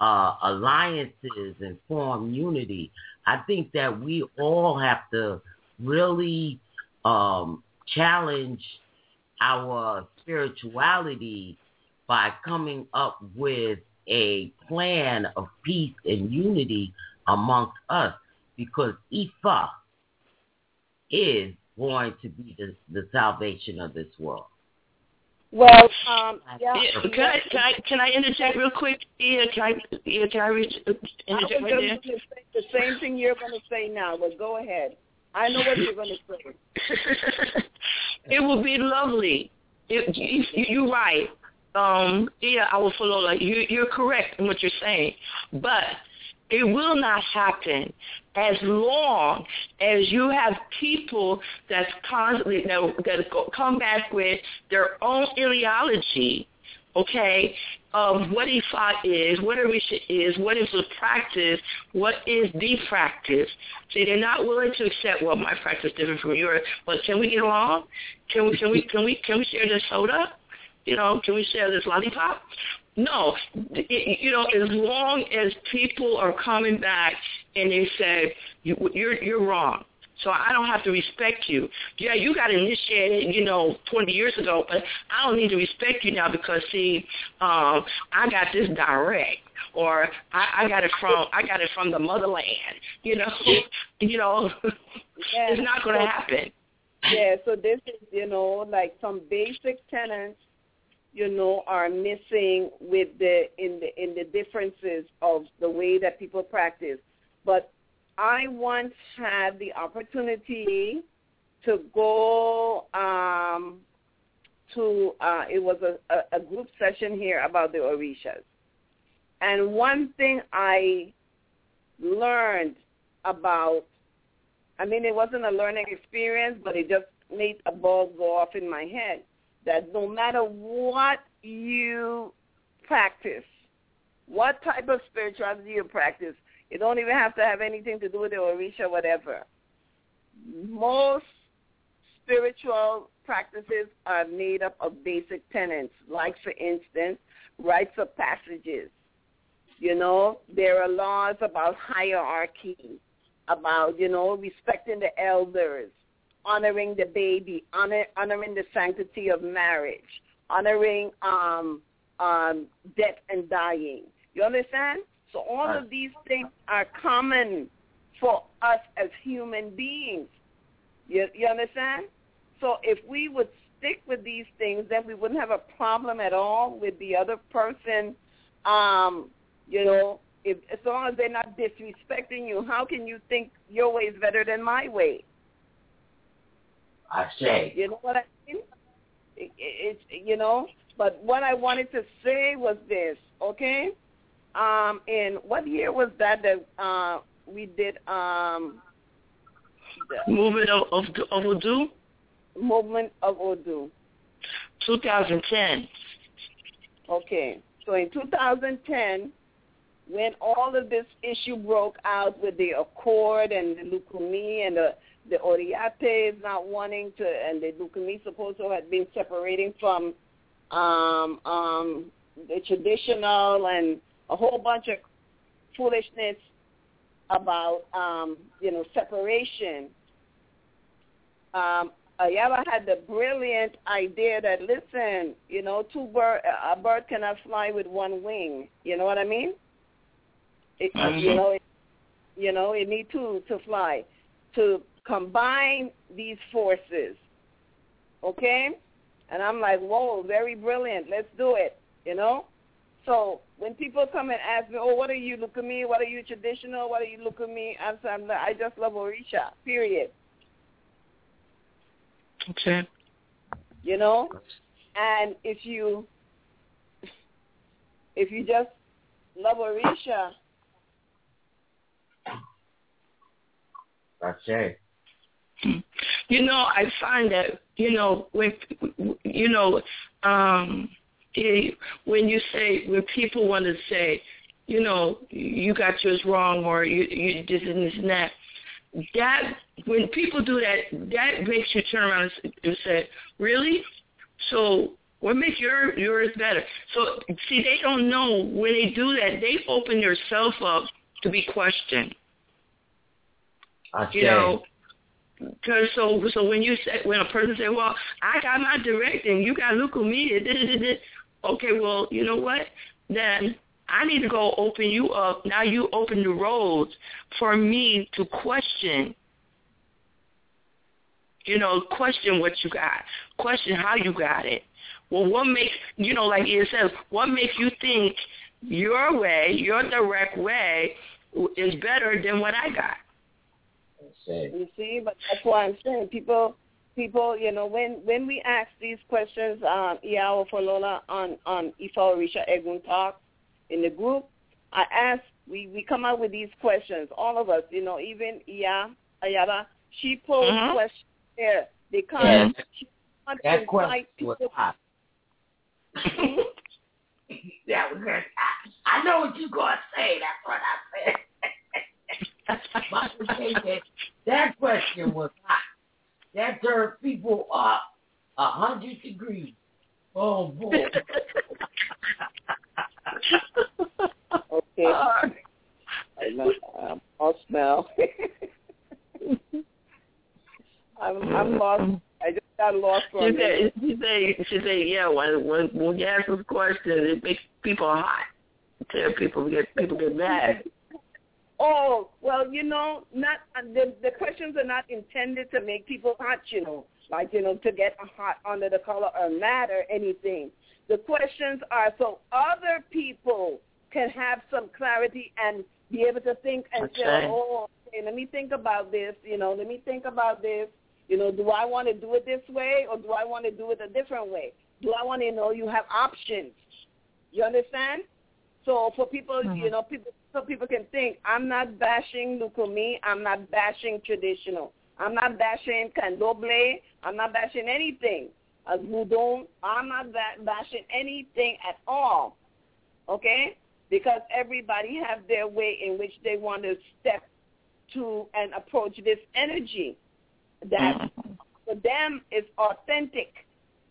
uh, alliances and form unity. I think that we all have to really um, challenge our spirituality by coming up with a plan of peace and unity amongst us because Ifa is going to be the, the salvation of this world.
Well, um, yeah.
yeah. Can I can I can I interject real quick? Yeah, can I yeah, can I reach, uh, interject right there?
Say the same thing you're going to say now, but go ahead. I know what you're going to say.
it would be lovely. It, you, you're right. Um, yeah, I will follow. Like you, you're correct in what you're saying, but it will not happen as long as you have people that's constantly that, that come back with their own ideology, okay, of what Ifa is, what Orisha is, what is the practice, what is the practice. See, they're not willing to accept, well, my practice is different from yours, but can we get along? Can we, can we, can we, can we share this soda? You know, can we share this lollipop? No, you know, as long as people are coming back and they say you, you're you're wrong, so I don't have to respect you. Yeah, you got initiated, you know, 20 years ago, but I don't need to respect you now because see, um, I got this direct, or I, I got it from I got it from the motherland. You know, you know, yeah. it's not going to happen.
Yeah, so this is you know like some basic tenets you know, are missing with the in the in the differences of the way that people practice. But I once had the opportunity to go um, to uh, it was a, a, a group session here about the Orishas, and one thing I learned about I mean it wasn't a learning experience, but it just made a ball go off in my head that no matter what you practice, what type of spirituality you practice, you don't even have to have anything to do with the Orisha, whatever. Most spiritual practices are made up of basic tenets, like, for instance, rites of passages. You know, there are laws about hierarchy, about, you know, respecting the elders, honoring the baby, honor, honoring the sanctity of marriage, honoring um, um, death and dying. You understand? So all of these things are common for us as human beings. You, you understand? So if we would stick with these things, then we wouldn't have a problem at all with the other person. Um, you know, if as long as they're not disrespecting you, how can you think your way is better than my way?
I say.
You know what I mean? It, it, it, you know, but what I wanted to say was this, okay? Um, in what year was that that uh, we did um,
the movement of of, of Odu?
Movement of Odu.
2010.
Okay, so in 2010, when all of this issue broke out with the Accord and the Lukumi and the the is not wanting to, and the Lukumi Suposo had been separating from um, um, the traditional and a whole bunch of foolishness about, um, you know, separation. Um, Ayala had the brilliant idea that, listen, you know, two bird, a bird cannot fly with one wing. You know what I mean? It, mm-hmm. You know, it, you know, it need two to fly. To combine these forces. Okay? And I'm like, whoa, very brilliant. Let's do it. You know? So when people come and ask me, oh, what are you, look at me, what are you traditional, what are you, look at me, I'm saying, I just love Orisha, period.
Okay.
You know? And if you, if you just love Orisha,
It.
You know, I find that you know when you know um when you say when people want to say, you know, you got yours wrong or you you this and this and that. That when people do that, that makes you turn around and say, "Really? So what makes your yours better?" So see, they don't know when they do that, they open yourself up to be questioned.
That's
You know, Cause so so when you say when a person say, well, I got my directing, you got at. Okay, well, you know what? Then I need to go open you up. Now you open the roads for me to question. You know, question what you got, question how you got it. Well, what makes you know, like it says, what makes you think your way, your direct way, is better than what I got?
You see, but that's why I'm saying people, people, you know, when when we ask these questions, um, Iya Awofalola on on Ifa Orisha Egun Talk in the group, I ask, we we come out with these questions, all of us, you know, even Iya Ayara, she posed
Mhm.
questions there because
Yeah.
she wants
That
to
question
invite
was
people.
hot. that was it. I, I know what you're going to say. That's what I said. But I say that, that question was hot. That turned people up a hundred degrees. Oh, boy.
Okay, I know, um, I'll smell. I'm I'm lost. I just got lost for
She
minute.
said, she said, she said, yeah. When when when you ask those questions, it makes people hot. Tell people get people get mad.
You know, not uh, the the questions are not intended to make people hot, you know, like you know, to get a hot under the collar or mad or anything. The questions are so other people can have some clarity and be able to think and say, oh, okay, let me think about this, you know, let me think about this. You know, do I want to do it this way or do I want to do it a different way? Do I want to know you have options? You understand? So for people, you know, people so people can think, I'm not bashing Lukumi, I'm not bashing traditional. I'm not bashing Candomblé, I'm not bashing anything. As I'm not ba- bashing anything at all. Okay? Because everybody have their way in which they want to step to and approach this energy that mm-hmm. for them is authentic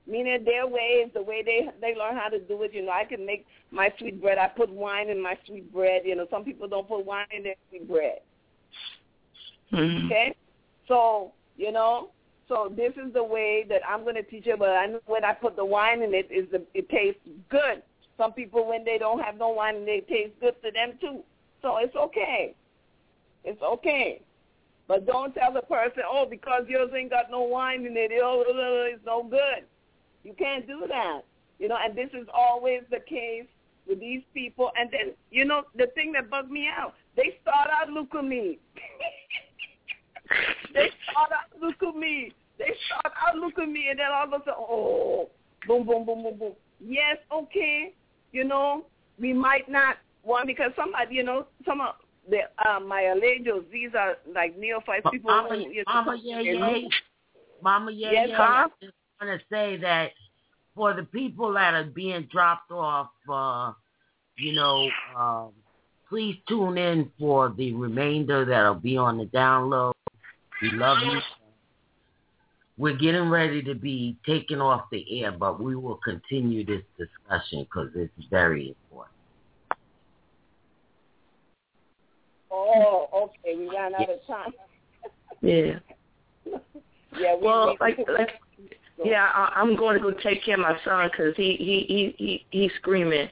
meaning their way is the way they they learn how to do it. You know, I can make my sweet bread. I put wine in my sweet bread. You know, some people don't put wine in their sweet bread.
Mhm.
Okay, so you know, so this is the way that I'm going to teach it. But I know when I put the wine in it, is the it tastes good. Some people when they don't have no wine, it tastes good to them too. So it's okay. It's okay. But don't tell the person, oh, because yours ain't got no wine in it, oh, it's no good. You can't do that. You know, and this is always the case with these people. And then, you know, the thing that bugged me out, they start out look at me. they start out look at me. They start out look at me, and then all of a sudden, oh, boom, boom, boom, boom, boom. Yes, okay. You know, we might not one because somebody, you know, some of the um, my aleyos, these are like neophytes people.
Mama,
who, you know,
Mama, yeah, yeah. Mama, yeah,
Yes,
yeah.
huh?
I just want to say that for the people that are being dropped off, uh, you know, um, please tune in for the remainder that'll be on the download. We love you. We're getting ready to be taken off the air, but we will continue this discussion because it's very important.
Oh, okay. We ran out of time.
Yeah.
Yeah. We,
Well,
we,
like like yeah, I, I'm going to go take care of my son because he he he he he's screaming.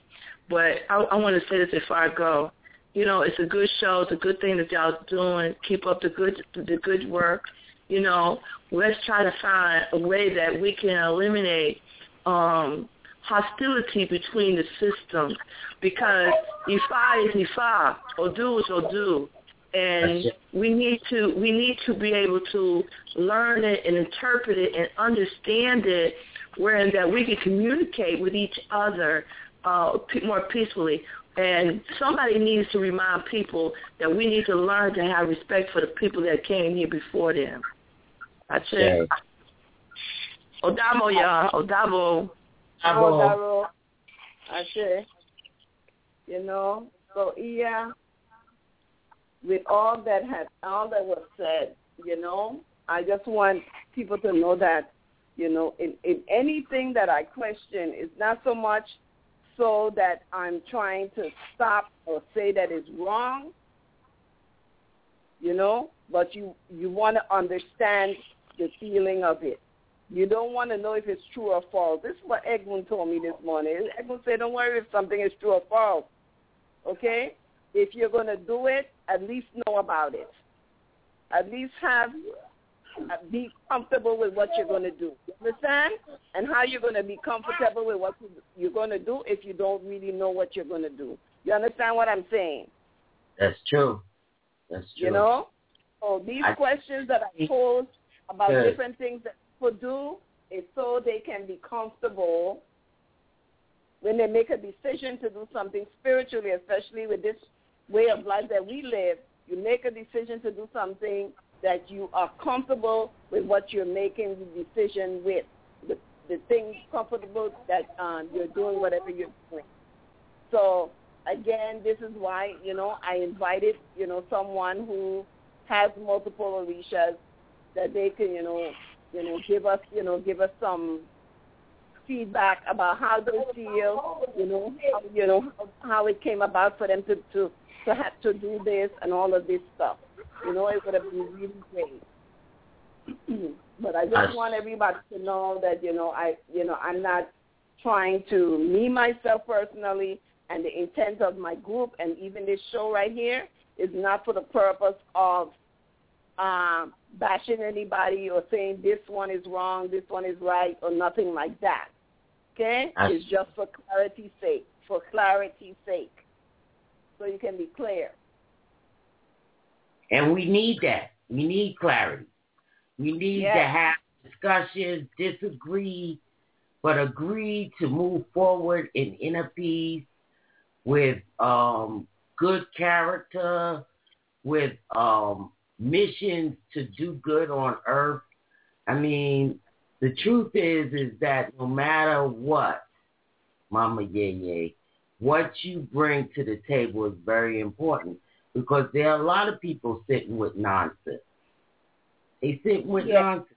But I, I want to say this before I go. You know, it's a good show. It's a good thing that y'all doing. Keep up the good the good work. You know, let's try to find a way that we can eliminate um hostility between the systems because Ifa is Ifa, Odu is Odu. And we need to we need to be able to learn it and interpret it and understand it wherein that we can communicate with each other uh, more peacefully. And somebody needs to remind people that we need to learn to have respect for the people that came here before them. That's it. Odabo, yeah, Odabo.
Odabo. That's it. You know, so yeah, with all that had all that was said, you know, I just want people to know that, you know, in, in anything that I question, it's not so much so that I'm trying to stop or say that it's wrong, you know, but you you want to understand the feeling of it. You don't want to know if it's true or false. This is what Edwin told me this morning. Edwin said, don't worry if something is true or false. Okay? If you're going to do it, at least know about it. At least have uh, be comfortable with what you're going to do. You understand? And how you're going to be comfortable with what you're going to do if you don't really know what you're going to do. You understand what I'm saying?
That's true. That's true.
You know? So these I, questions that I posed about good. different things that people do is so they can be comfortable when they make a decision to do something spiritually, especially with this way of life that we live. You make a decision to do something that you are comfortable with what you're making the decision with, the, the thing comfortable that um, you're doing whatever you're doing. So again, this is why you know I invited you know someone who has multiple orishas that they can you know you know give us you know give us some feedback about how they feel, you know, how, you know how it came about for them to to to have to do this and all of this stuff. You know, it would have been really great. but I just want everybody to know that you know I you know I'm not trying to me myself personally and the intent of my group and even this show right here is not for the purpose of um, bashing anybody or saying this one is wrong, this one is right, or nothing like that. Okay? It's just for clarity's sake, for clarity's sake, so you can be clear.
And we need that. We need clarity. We need yes. to have discussions, disagree, but agree to move forward in inner peace with um, good character, with um, missions to do good on earth. I mean, the truth is, is that no matter what, Mama Yeye, what you bring to the table is very important because there are a lot of people sitting with nonsense. They sit with yes. nonsense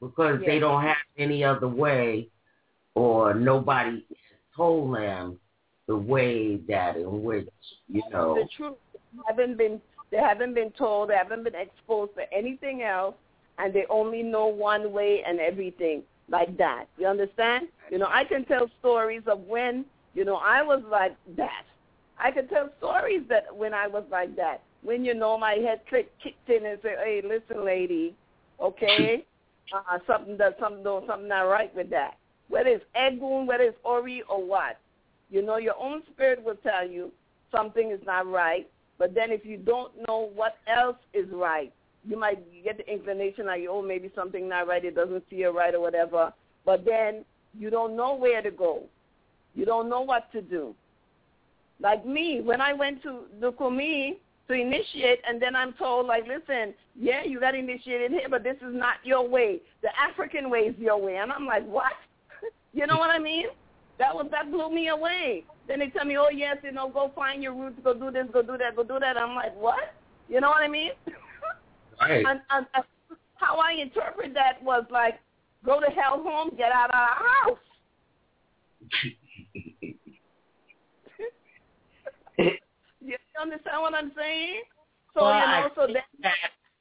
because yes. they don't have any other way or nobody told them the way that in which, you know.
The truth haven't been they haven't been told, they haven't been exposed to anything else and they only know one way and everything like that. You understand? You know, I can tell stories of when, you know, I was like that I could tell stories that when I was like that. When you know my head clicked, kicked in and said, "Hey, listen, lady, okay, uh, something does something no, something not right with that." Whether it's Egun, whether it's Ori or what, you know, your own spirit will tell you something is not right. But then if you don't know what else is right, you might get the inclination like, oh, maybe something not right. It doesn't feel right or whatever. But then you don't know where to go. You don't know what to do. Like me, when I went to Lukumi to initiate, and then I'm told, like, listen, yeah, you got initiated here, but this is not your way. The African way is your way. And I'm like, what? you know what I mean? That was that blew me away. Then they tell me, oh yes, you know, go find your roots, go do this, go do that, go do that. I'm like, what? You know what I mean?
Right.
and, and, and how I interpret that was like, go to hell home, get out of our house. you understand what I'm saying? So
well,
you know,
I so that, that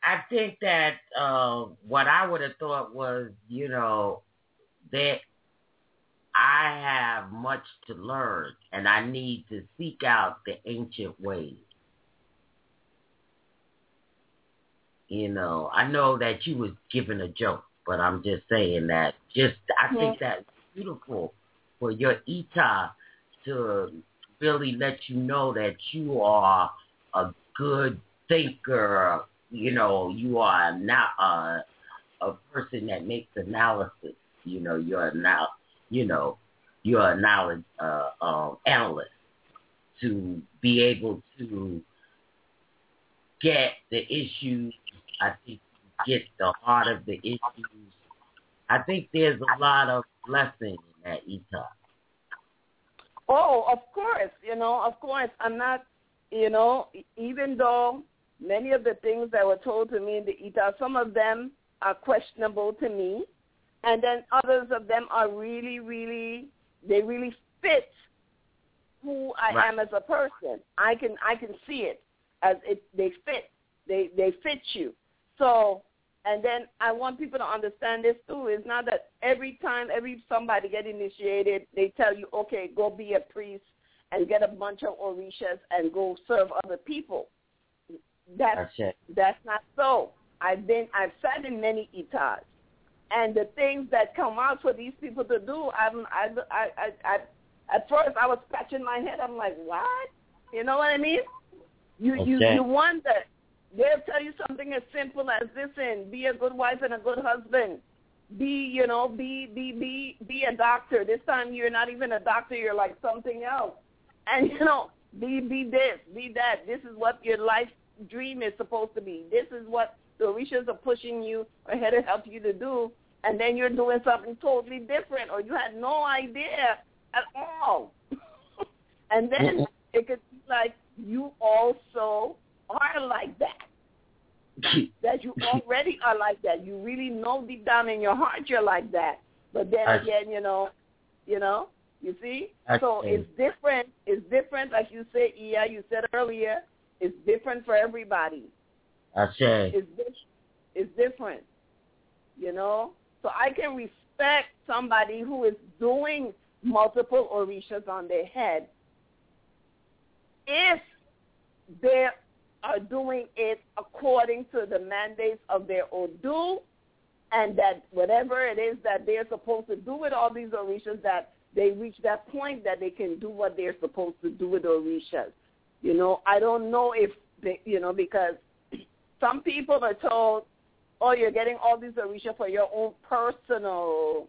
I think that uh, what I would have thought was, you know, that I have much to learn and I need to seek out the ancient ways. You know, I know that you was giving a joke, but I'm just saying that just I think that's beautiful for your ita to really let you know that you are a good thinker. You know, you are not a a person that makes analysis. You know, you're now, you know, you're a knowledge uh, um, analyst to be able to get the issues. I think get the heart of the issues. I think there's a lot of blessing in that
Oh, of course. You know, of course. I'm not, you know, even though many of the things that were told to me in the Ita, some of them are questionable to me. And then others of them are really, really, they really fit who I right. am as a person. I can, I can see it as it, they fit. They, they fit you. So and then I want people to understand this too. It's not that every time, every somebody get initiated, they tell you, okay, go be a priest and get a bunch of orishas and go serve other people. That's
that's,
that's not so. I've been I've sat in many itas, and the things that come out for these people to do, I'm I I I, I at first I was scratching my head. I'm like, what? You know what I mean? You
okay.
you you wonder They'll tell you something as simple as this and be a good wife and a good husband. Be, you know, be be be be a doctor. This time you're not even a doctor, you're like something else. And you know, be be this, be that. This is what your life dream is supposed to be. This is what the Orishas are pushing you ahead to help you to do. And then you're doing something totally different or you had no idea at all. and then it could be like you also are like that. that you already are like that. You really know deep down in your heart you're like that. But then I, again, you know, you know, you see? I, so it's different. It's different, like you said, yeah, you said earlier, it's different for everybody.
I say.
It's, it's different, you know? So I can respect somebody who is doing multiple orishas on their head if they're are doing it according to the mandates of their Odu, and that whatever it is that they're supposed to do with all these Orishas, that they reach that point that they can do what they're supposed to do with Orishas. You know, I don't know if, they, you know, because some people are told, oh, you're getting all these Orishas for your own personal,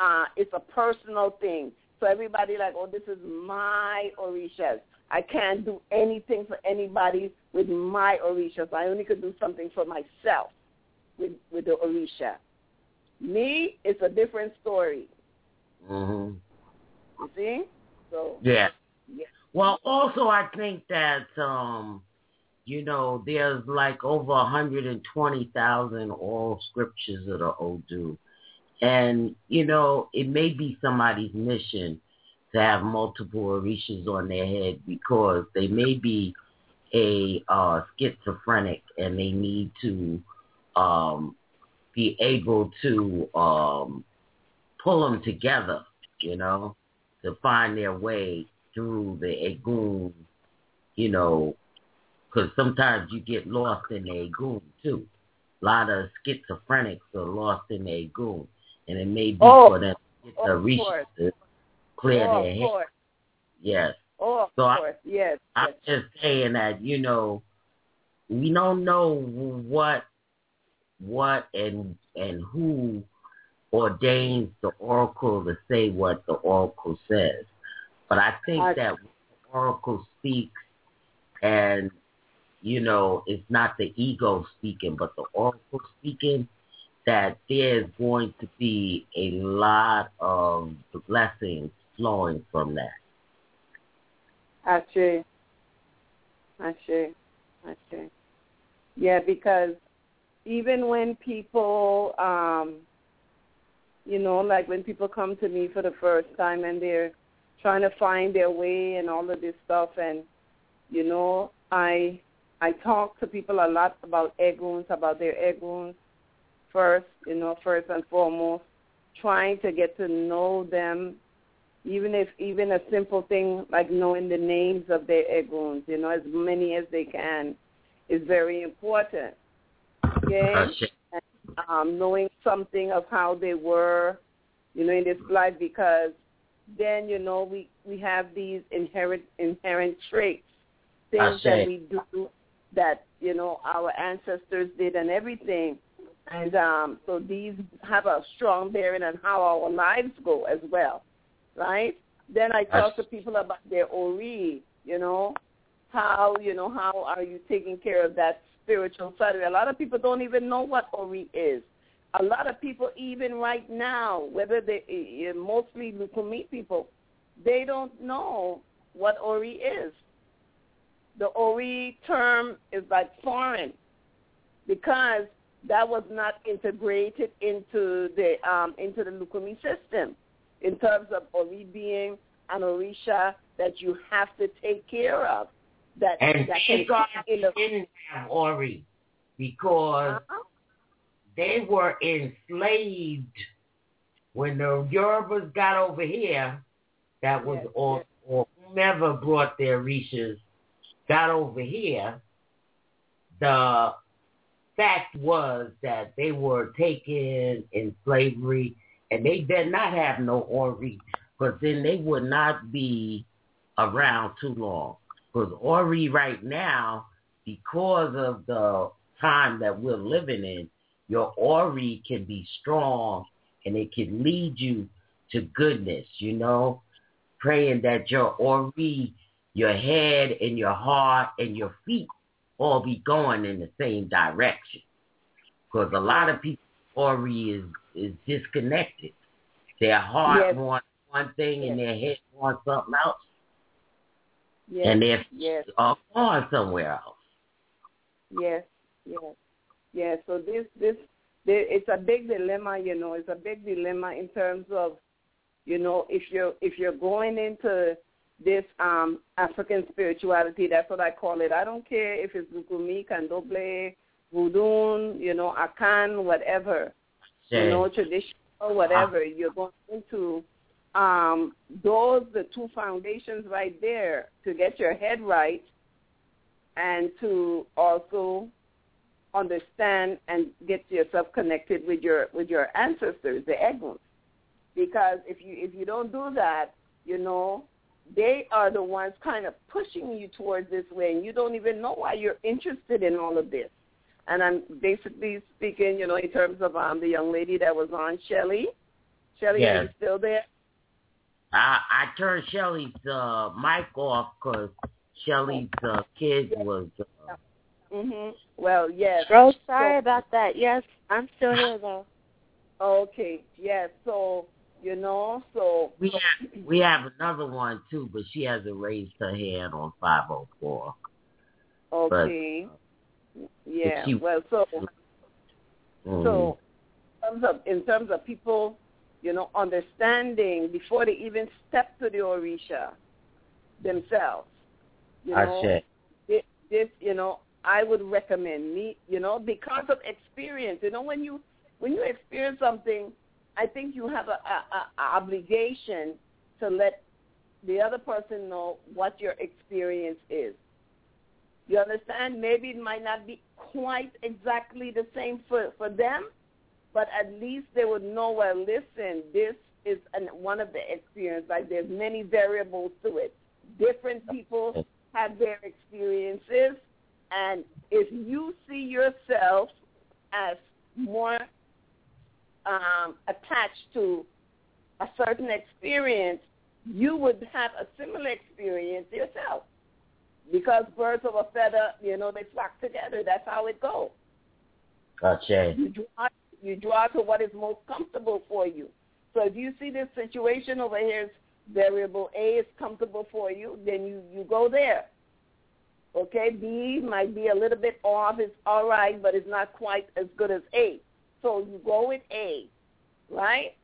uh, it's a personal thing. So everybody like, oh, this is my Orishas. I can't do anything for anybody with my Orisha. I only could do something for myself with with the Orisha. Me, it's a different story.
Mhm.
You see?
So Yeah. Yeah. Well, also I think that um you know, there's like over 120,000 oral scriptures of the Odu. And, you know, it may be somebody's mission to have multiple orishas on their head because they may be a uh, schizophrenic and they need to um, be able to um, pull them together, you know, to find their way through the egun, you know, because sometimes you get lost in the egun too. A lot of schizophrenics are lost in the egun, and it may be
oh,
for them to get the orishas clear
oh,
their head. Yes.
Oh, of
so
course. I, yes.
I'm
yes.
just saying that you know we don't know what what and and who ordains the oracle to say what the oracle says. But I think I, that oracle speaks and you know, it's not the ego speaking, but the oracle speaking, that there's going to be a lot of blessings flowing from that.
Ashe. Ashe. Ashe. Yeah, because even when people, um, you know, like when people come to me for the first time and they're trying to find their way and all of this stuff, and you know, I I talk to people a lot about eguns, about their eguns first, you know, first and foremost, trying to get to know them even if even a simple thing like knowing the names of their eguns, you know, as many as they can, is very important. Okay, and, um, knowing something of how they were, you know, in this life because then you know we we have these inherent inherent traits, things that we do that you know our ancestors did and everything, and um, so these have a strong bearing on how our lives go as well, right? Then I talk to people about their ori, you know, how you know how are you taking care of that spiritual side of it. A lot of people don't even know what ori is a lot of people, even right now, whether they eh, eh, mostly Lukumi people, they don't know what Ori is. The Ori term is like foreign because that was not integrated into the um, into the Lukumi system in terms of Ori being an Orisha that you have to take care of. That
and
that
can in the, didn't have Ori because uh-huh they were enslaved when the Yorubas got over here. That was yes, or yes. or whomever brought their Orishas got over here. The fact was that they were taken in slavery, and they did not have no Ori, because then they would not be around too long. Because Ori right now, because of the time that we're living in, your ori can be strong and it can lead you to goodness, you know, praying that your ori, your head and your heart and your feet all be going in the same direction. Because a lot of people ori is is disconnected. Their heart yes. wants one thing yes. and their head wants something else. Yes. And their feet yes. are going somewhere else.
Yes, yes. Yeah, so this this it's a big dilemma, you know. It's a big dilemma in terms of, you know, if you're if you're going into this um African spirituality, that's what I call it. I don't care if it's Lukumi, Candomblé, Voodoo, you know, Akan, whatever, yeah. you know, traditional, whatever. Ah. You're going into um those the two foundations right there to get your head right and to also understand and get yourself connected with your with your ancestors, the Eguns. Because if you if you don't do that, you know, they are the ones kind of pushing you towards this way, and you don't even know why you're interested in all of this. And I'm basically speaking, you know, in terms of um, the young lady that was on Shelly. Shelly, yes. are you still there?
I, I turned Shelly's uh, mic off because Shelly's uh, kid was uh,
Mhm. Well, yes.
Oh, sorry so, about that. Yes, I'm still here though.
Okay. Yes. So you know, so
we have we have another one too, but she hasn't raised her hand on five oh four.
Okay. But, uh, yeah. Well, so mm-hmm. so in terms of in terms of people, you know, understanding before they even step to the Orisha themselves. You know,
I
this, this, you know, I would recommend me, you know, because of experience. You know, when you when you experience something, I think you have a, a, a obligation to let the other person know what your experience is. You understand? Maybe it might not be quite exactly the same for for them, but at least they would know. Well, listen, this is an, one of the experiences. Like there's many variables to it. Different people have their experiences and if you see yourself as more um, attached to a certain experience, you would have a similar experience yourself. Because birds of a feather, you know, they flock together. That's how it goes.
Gotcha.
You draw, you draw to what is most comfortable for you. So if you see this situation over here is variable A is comfortable for you, then you, you go there. Okay, B might be a little bit off. It's all right, but it's not quite as good as A. So you go with A, right?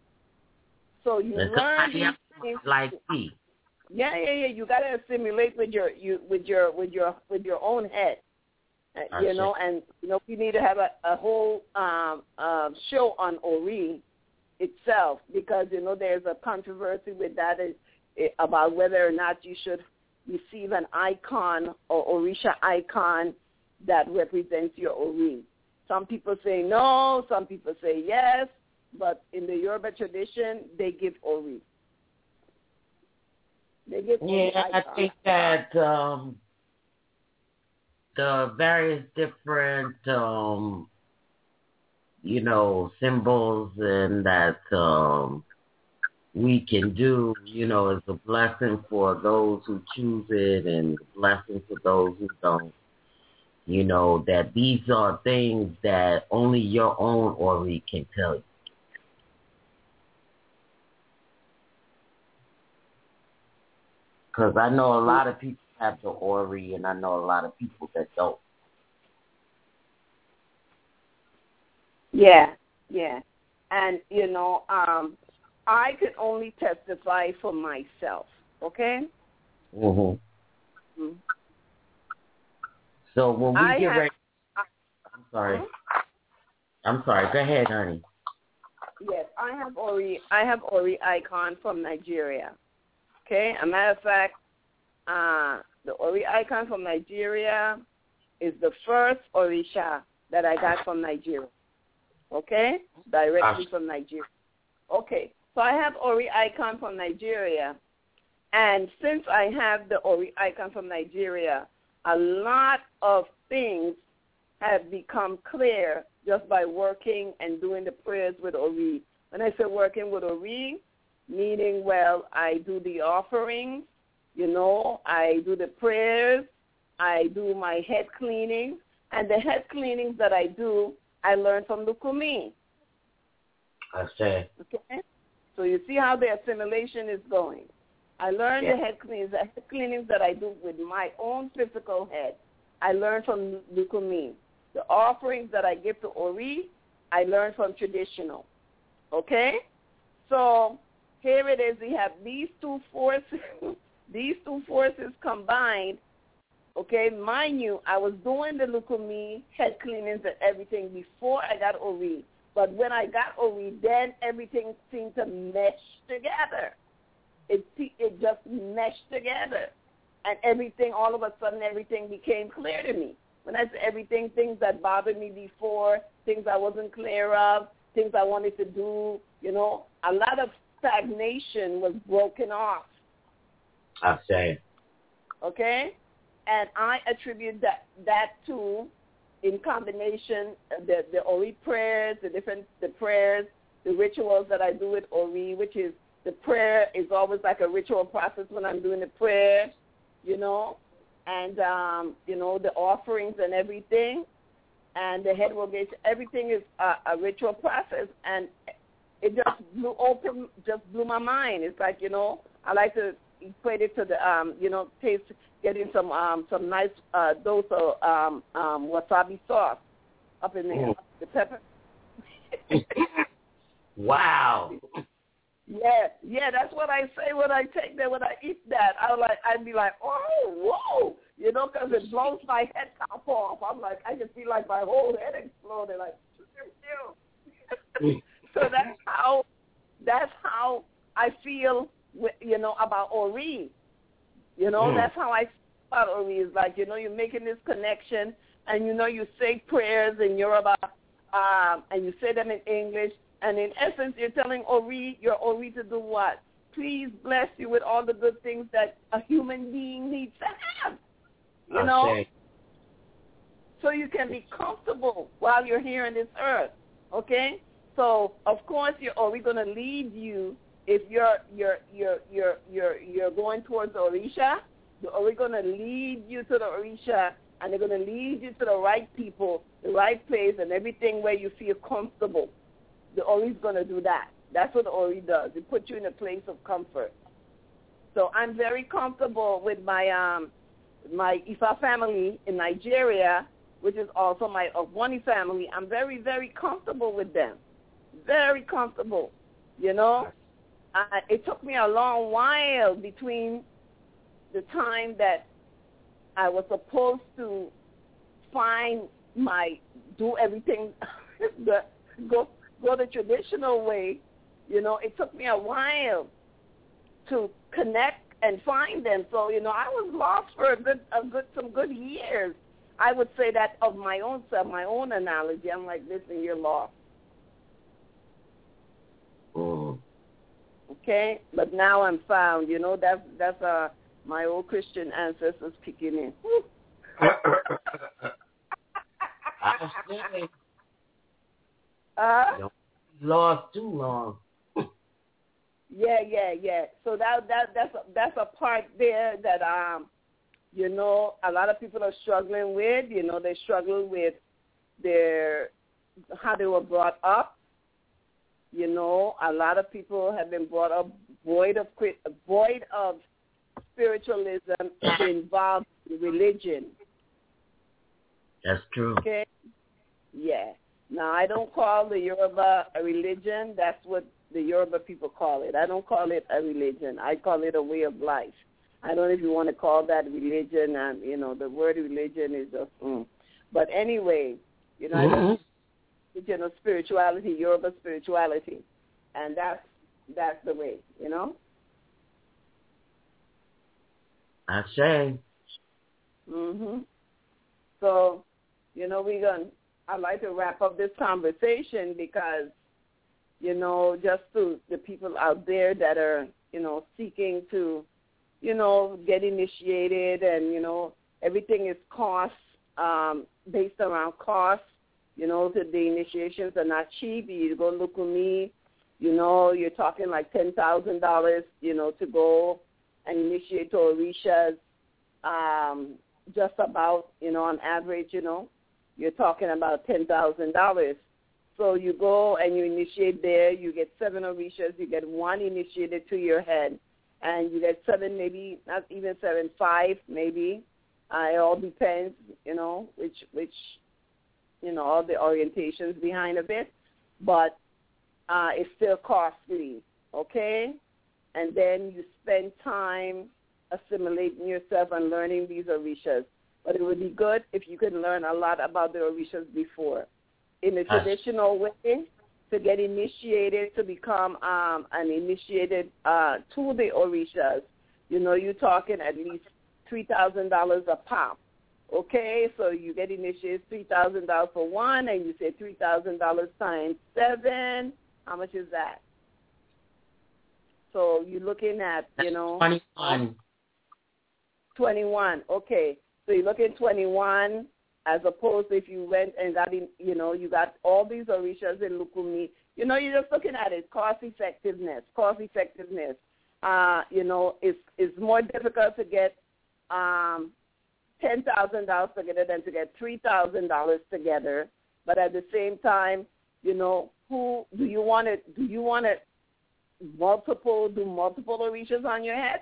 So you learn these
like B.
Yeah, yeah, yeah. You got to assimilate with your you with your with your with your own head. Uh, you know, and you know we need to have a, a whole um, uh, show on Ori itself because you know there's a controversy with that is, eh, about whether or not you should receive an icon or Orisha icon that represents your Ori. Some people say no, some people say yes, but in the Yoruba tradition, they give Ori. They get
yeah, I think that um, the various different, um, you know, symbols and that um, we can do, you know, is a blessing for those who choose it and a blessing for those who don't. You know, that these are things that only your own Ori can tell you. Because I know a lot of people have the Ori, and I know a lot of people that don't.
Yeah, yeah. And, you know, um, I can only testify for myself, okay?
Mhm. Mm-hmm. So when we
I
get
have,
ready, I'm sorry. I'm sorry. Go ahead, honey.
Yes, I have Ori. I have Ori icon from Nigeria. Okay, a matter of fact, uh, the Ori icon from Nigeria is the first Orisha that I got from Nigeria. Okay, directly from Nigeria. Okay, so I have Ori icon from Nigeria, and since I have the Ori icon from Nigeria, a lot of things have become clear just by working and doing the prayers with Ori. When I say working with Ori, meaning, well, I do the offerings, you know, I do the prayers, I do my head cleaning, and the head cleanings that I do, I learn from the Lukumi.
I say.
Okay? So you see how the assimilation is going. I learn
yeah.
the head cleanings, the head cleanings that I do with my own physical head. I learn from Lukumi. The offerings that I give to Ori, I learn from traditional. Okay? So here it is. We have these two forces, these two forces combined. Okay, mind you, I was doing the Lukumi head cleanings and everything before I got Ori. But when I got Ori, then everything seemed to mesh together. It it just meshed together, and everything all of a sudden everything became clear to me. When I say everything, things that bothered me before, things I wasn't clear of, things I wanted to do, you know, a lot of stagnation was broken off.
I say.
Okay, and I attribute that that to, in combination, the the Ori prayers, the different the prayers, the rituals that I do with Ori, which is the prayer is always like a ritual process when I'm doing the prayer, you know, and um, you know the offerings and everything, and the head rogation, everything is a, a ritual process, and it just blew open, just blew my mind. It's like you know, I like to equate it to the um, you know, taste getting some um some nice uh dose of um um wasabi sauce up in there, the pepper.
wow.
Yeah, yeah, that's what I say when I take that, when I eat that. I like, I'd be like, oh, whoa, you know, because it blows my head top off. I'm like, I just feel like my whole head exploded, like, so that's how, that's how I feel, with, you know, about Ori. You know, mm. that's how I feel about Ori. Is like, you know, you're making this connection, and you know, you say prayers in Yoruba, um, and you say them in English, and in essence, you're telling Ori, your Ori to do what? Please bless you with all the good things that a human being needs to have. You
I
know? So you can be comfortable while you're here on this earth. Okay? So of course are Ori gonna lead you if you're you're you're you're you're you're going towards Orisha, the Ori gonna lead you to the Orisha and they're gonna lead you to the right people, the right place and everything where you feel comfortable the Ori's going to do that. That's what the Ori does. It puts you in a place of comfort. So I'm very comfortable with my um my Ifa family in Nigeria, which is also my Ogboni family. I'm very very comfortable with them. Very comfortable. You know, I, it took me a long while between the time that I was supposed to find my do everything the go go the traditional way, you know, it took me a while to connect and find them. So, you know, I was lost for a good, a good, some good years. I would say that of my own self, my own analogy. I'm like, listen, you're lost.
Mm.
Okay, but now I'm found. You know that's that's uh my old Christian ancestors kicking in.
I
uh,
don't be lost too long.
yeah, yeah, yeah. So that that that's a, that's a part there that um, you know, a lot of people are struggling with. You know, they struggle with their how they were brought up. You know, a lot of people have been brought up void of void of spiritualism involved in religion.
That's true.
Okay. Yeah. Now I don't call the Yoruba a religion. That's what the Yoruba people call it. I don't call it a religion. I call it a way of life. I don't know if you want to call that religion. And you know, the word religion is just. Mm. But anyway, you know, mm-hmm you know, spirituality, Yoruba spirituality, and that's that's the way, you know.
I say.
Mhm. So, you know, we're gonna. I'd like to wrap up this conversation because, you know, just to the people out there that are, you know, seeking to, you know, get initiated, and you know, everything is cost um, based around cost you know, the, initiations are not cheap. You go look at me, you know, you're talking like ten thousand dollars, you know, to go and initiate to Orishas. Um, just about, you know, on average, you know, you're talking about ten thousand dollars. So you go and you initiate there, you get seven Orishas, you get one initiated to your head, and you get seven, maybe not even seven, five, maybe. Uh, it all depends, you know, which which you know, all the orientations behind of it, but uh, it's still costly, okay? And then you spend time assimilating yourself and learning these orishas. But it would be good if you could learn a lot about the orishas before. In the traditional way, to get initiated, to become um, an initiated uh, to the orishas, you know, you're talking at least $3,000 a pop Okay, so you get initiated three thousand dollars for one, and you say three thousand dollars times seven. How much is that? So you're looking at you know
twenty-one.
Twenty-one. Okay, so you're looking twenty-one as opposed if you went and got in, you know, you got all these orishas in Lukumi. You know, you're just looking at it, cost effectiveness, cost effectiveness. Uh, you know, it's it's more difficult to get um, ten thousand dollars together than to get three thousand dollars together. But at the same time, you know, who do you want it? Do you want it multiple? Do multiple orishas on your head?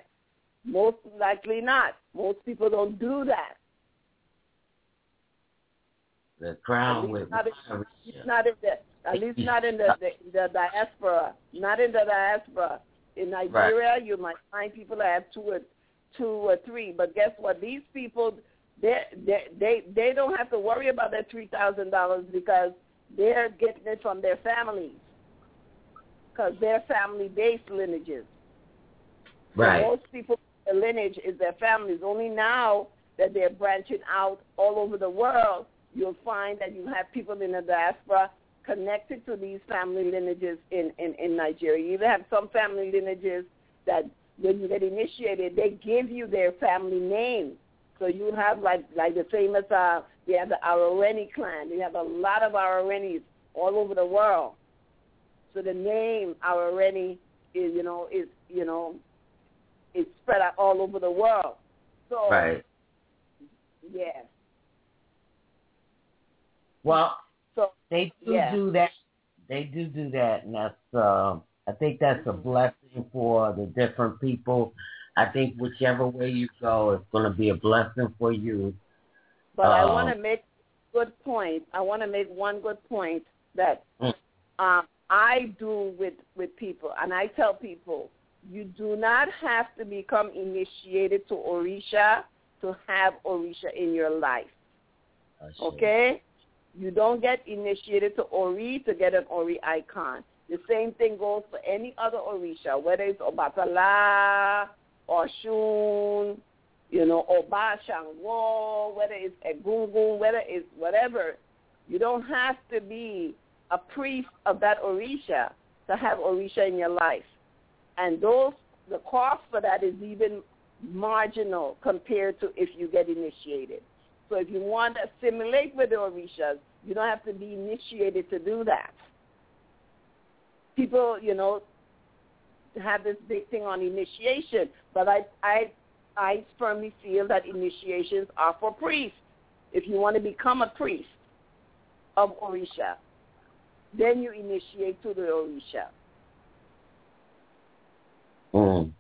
Most likely not. Most people don't do that.
The crown with
not, in, not the, at least not in the, the the diaspora. Not in the diaspora. In Nigeria, right. you might find people that have two or two or three. But guess what? These people they they they they don't have to worry about that three thousand dollars because they're getting it from their families because they're family-based lineages.
Right.
So most people, their lineage is their families. Only now that they're branching out all over the world, you'll find that you have people in the diaspora connected to these family lineages in, in, in Nigeria. You even have some family lineages that when you get initiated, they give you their family name so you have like like the famous uh we have the Aroreni clan. We have a lot of Arorenis all over the world. So the name Aroreni is you know is you know is spread out all over the world. So
right.
Yeah.
Well,
so
they do
yeah.
do that. They do do that, and that's uh, I think that's a blessing for the different people I think whichever way you go, it's going to be a blessing for you.
But I want to um, make good point. I want to make one good point that mm. um, I do with with people, and I tell people, you do not have to become initiated to Orisha to have Orisha in your life. Okay? You don't get initiated to Ori to get an Ori icon. The same thing goes for any other Orisha, whether it's Obatala, Oshun, you know, Oba Shango, whether it's Egungun, whether it's whatever. You don't have to be a priest of that Orisha to have Orisha in your life. and those the cost for that is even marginal compared to if you get initiated. So if you want to assimilate with the Orishas, you don't have to be initiated to do that. People, you know, have this big thing on initiation, but I I I firmly feel that initiations are for priests. If you want to become a priest of Orisha, then you initiate to the Orisha.
Mm.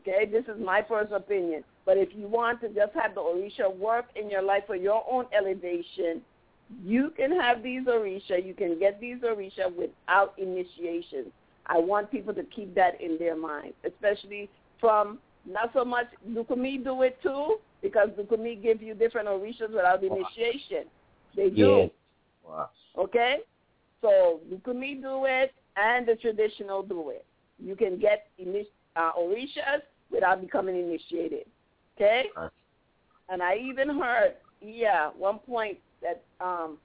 Okay, this is my first opinion. But if you want to just have the Orisha work in your life for your own elevation, you can have these Orisha. You can get these Orisha without initiation. I want people to keep that in their mind, especially from not so much Lukumi do it too, because Lukumi give you different Orishas without initiation. They do.
Wow.
Okay? So Lukumi do it and the traditional do it. You can get uh, Orishas without becoming initiated. Okay?
Right.
And I even heard, yeah, one point that um,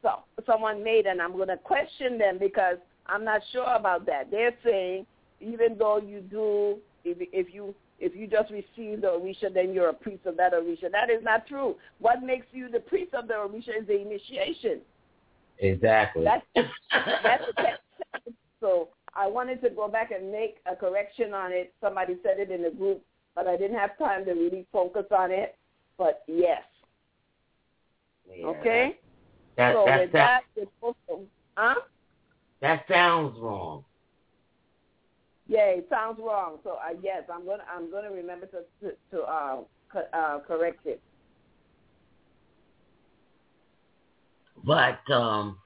so, someone made, and I'm going to question them because I'm not sure about that. They're saying even though you do, if, if you if you just receive the Orisha, then you're a priest of that Orisha. That is not true. What makes you the priest of the Orisha is the initiation.
Exactly.
That's that's the. So I wanted to go back and make a correction on it. Somebody said it in the group, but I didn't have time to really focus on it. But yes,
Yeah,
okay.
That
so
that
with
that,
that, huh?
That sounds wrong.
Yeah, it sounds wrong. So I yes, I'm gonna I'm gonna remember to to, to uh, co- uh, correct it.
But um,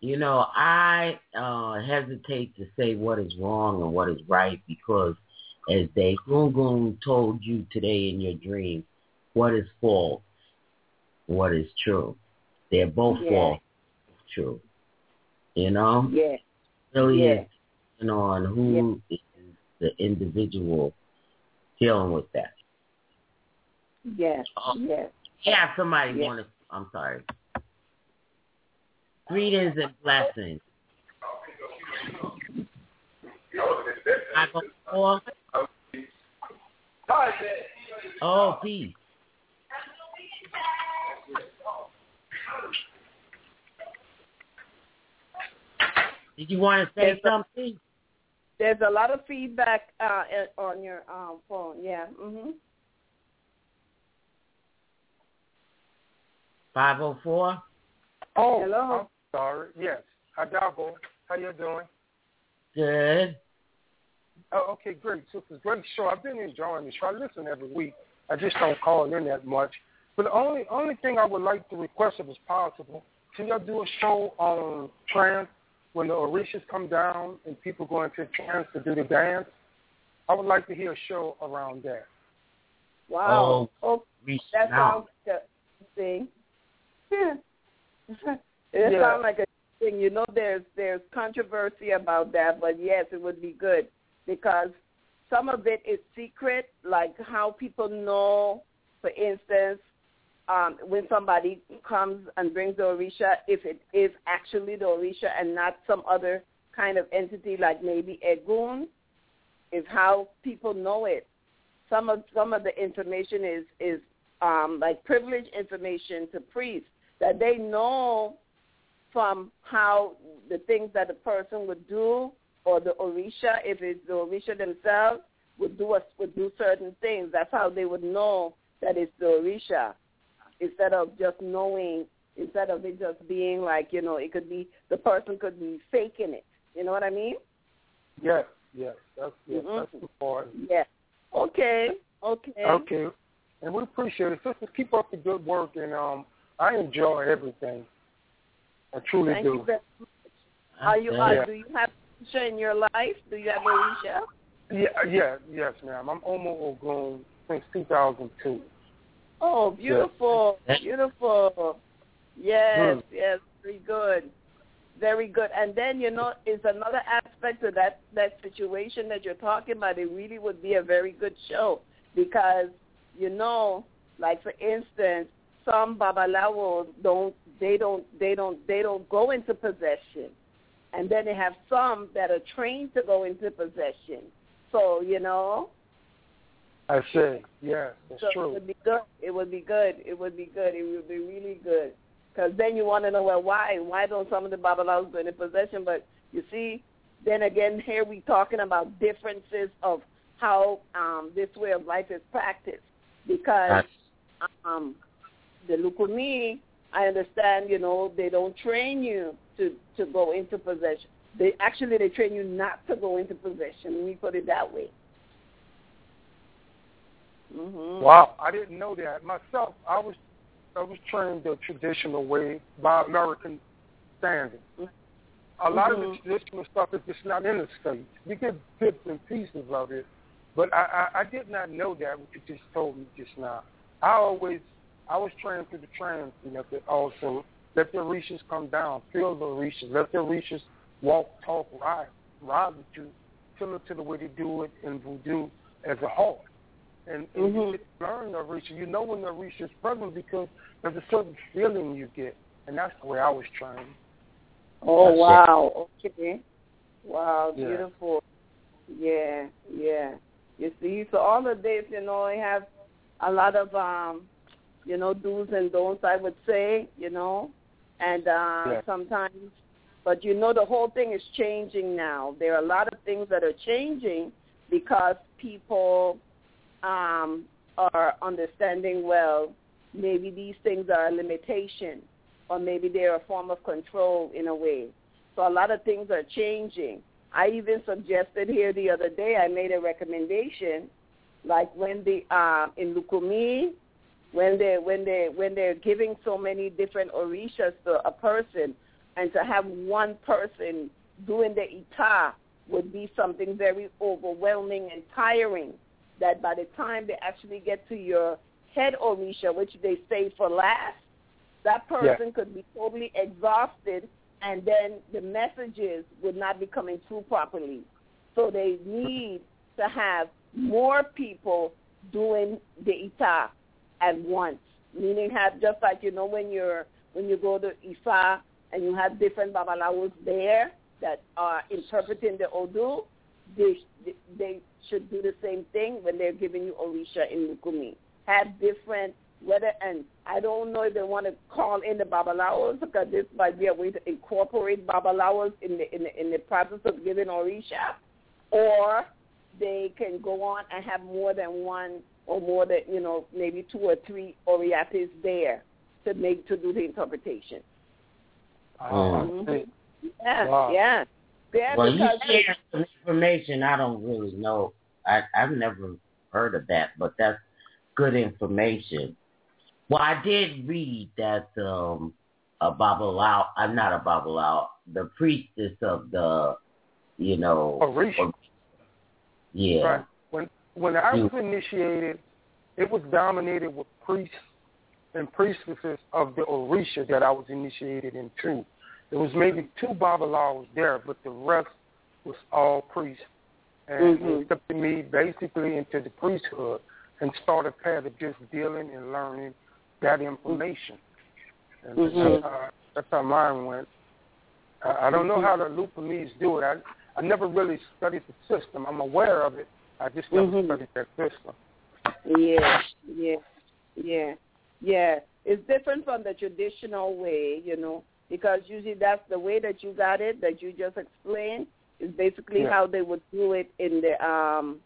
you know, I uh, hesitate to say what is wrong and what is right because, as they Gungun told you today in your dream, what is false, what is true. They're both
Yeah.
false, true. You know,
Yeah,
really
yeah.
is on who is the individual dealing with that.
yes,
Oh.
yes.
Yeah, somebody
Yeah.
wanted. I'm sorry. Greetings and blessings. I go. Oh, peace. Did you want to say
Yes, sir.
something?
There's a lot of feedback uh, on your um, phone. Yeah. Mhm.
Five oh four.
Oh,
Hello.
I'm sorry. Yes. Adabo, how you doing?
Good.
Oh, okay, great. So it's a great show. I've been enjoying the show. I listen every week. I just don't call in that much. But the only only thing I would like to request, if it's possible, can y'all do a show on trance when the Orishas come down and people go into trance to do the dance? I would like to hear a show around that.
Wow. Oh, oh
Reach
that sounds like a thing. it
Yeah.
sounds like a thing. You know, there's there's controversy about that, but yes, it would be good because some of it is secret, like how people know, for instance, um, when somebody comes and brings the Orisha, if it is actually the Orisha and not some other kind of entity like maybe Egun, is how people know it. Some of some of the information is is um, like privileged information to priests that they know from how the things that the person would do or the Orisha, if it's the Orisha themselves, would do would do certain things. That's how they would know that it's the Orisha instead of just knowing, instead of it just being like, you know, it could be, the person could be faking it. You know what I mean?
Yes, yes, that's yes,
Mhm.
that's important.
Yeah. Okay. Okay.
Okay, and we appreciate it. Sisters, keep up the good work, and um, I enjoy everything. I truly
Thank
do.
you very much. Are you,
Okay.
uh,
Yeah.
do you have Orisha in your life? Do you have Orisha?
Yeah, yeah, yes, ma'am. I'm Omo Ogun since 2002.
Oh, beautiful,
Yeah.
beautiful. Yes,
Mm.
yes, very good, very good. And then you know, is another aspect of that that situation that you're talking about. It really would be a very good show because you know, like for instance, some babalawo don't they don't they don't they don't go into possession, and then they have some that are trained to go into possession. So you know.
I see. Yeah, that's
so
true.
It would be good. It would be good. It would be good. It would be really good. Because then you want to know, well, why? Why don't some of the Babalaos go into possession? But you see, then again, here we talking about differences of how um, this way of life is practiced. Because um, the Lukumi, I understand, you know, they don't train you to, to go into possession. They actually they train you not to go into possession. Let me put it that way. Mm-hmm.
Wow, I didn't know that myself. I was I was trained the traditional way by American standards. A lot
mm-hmm.
of the traditional stuff is just not in the states. You get bits and pieces of it, but I, I, I did not know that. What you just told me just now. I always I was trained through the trans method also. Let the Orishas come down, feel the Orishas, let the Orishas walk, talk, ride, ride with you, similar to the way they do it in voodoo as a whole. And, and
mm-hmm.
you learn the Orisha. You know when the Orisha is present because there's a certain feeling you get, and that's the way I was trained.
Oh
that's
wow! It. Okay, wow,
yeah.
beautiful. Yeah, yeah. You see, so all of this, you know, I have a lot of, um, you know, do's and don'ts. I would say, you know, and uh,
yeah.
sometimes, but you know, the whole thing is changing now. There are a lot of things that are changing because people um, are understanding well maybe these things are a limitation or maybe they're a form of control in a way. So a lot of things are changing. I even suggested here the other day, I made a recommendation, like when the uh, in Lukumi, when they when they when they're giving so many different orishas to a person, and to have one person doing the ita would be something very overwhelming and tiring that by the time they actually get to your head orisha, which they say for last, that person
yeah.
could be totally exhausted and then the messages would not be coming through properly. So they need to have more people doing the ita at once, meaning have just like you know when you're when you go to Ifa and you have different babalawos there that are interpreting the Odu, they they should do the same thing when they're giving you Orisha in Lukumi. Have different whether and I don't know if they want to call in the Babalaos because this might be a way to incorporate Babalaos in the in the in the process of giving Orisha, or they can go on and have more than one or more than you know maybe two or three Oriates there to make to do the interpretation.
Mm-hmm.
Yeah,
wow.
yeah. Yeah,
well,
because
you share some information I don't really know. I, I've never heard of that, but that's good information. Well, I did read that um, a Babalao, I'm uh, not a Babalao, the priestess of the, you know,
Orisha.
or, yeah.
Right. When when I was initiated, it was dominated with priests and priestesses of the Orisha that I was initiated into. There was maybe two Babalaos there, but the rest was all priests. And
mm-hmm.
it accepted me basically into the priesthood and started path of just dealing and learning that information. And
mm-hmm.
that's, how, that's how mine went. I, I don't know how the Lukumis do it. I, I never really studied the system. I'm aware of it. I just never
mm-hmm.
studied that system.
Yeah, yeah, yeah, yeah. It's different from the traditional way, you know, because usually that's the way that you got it, that you just explained, is basically
yeah.
how they would do it in the um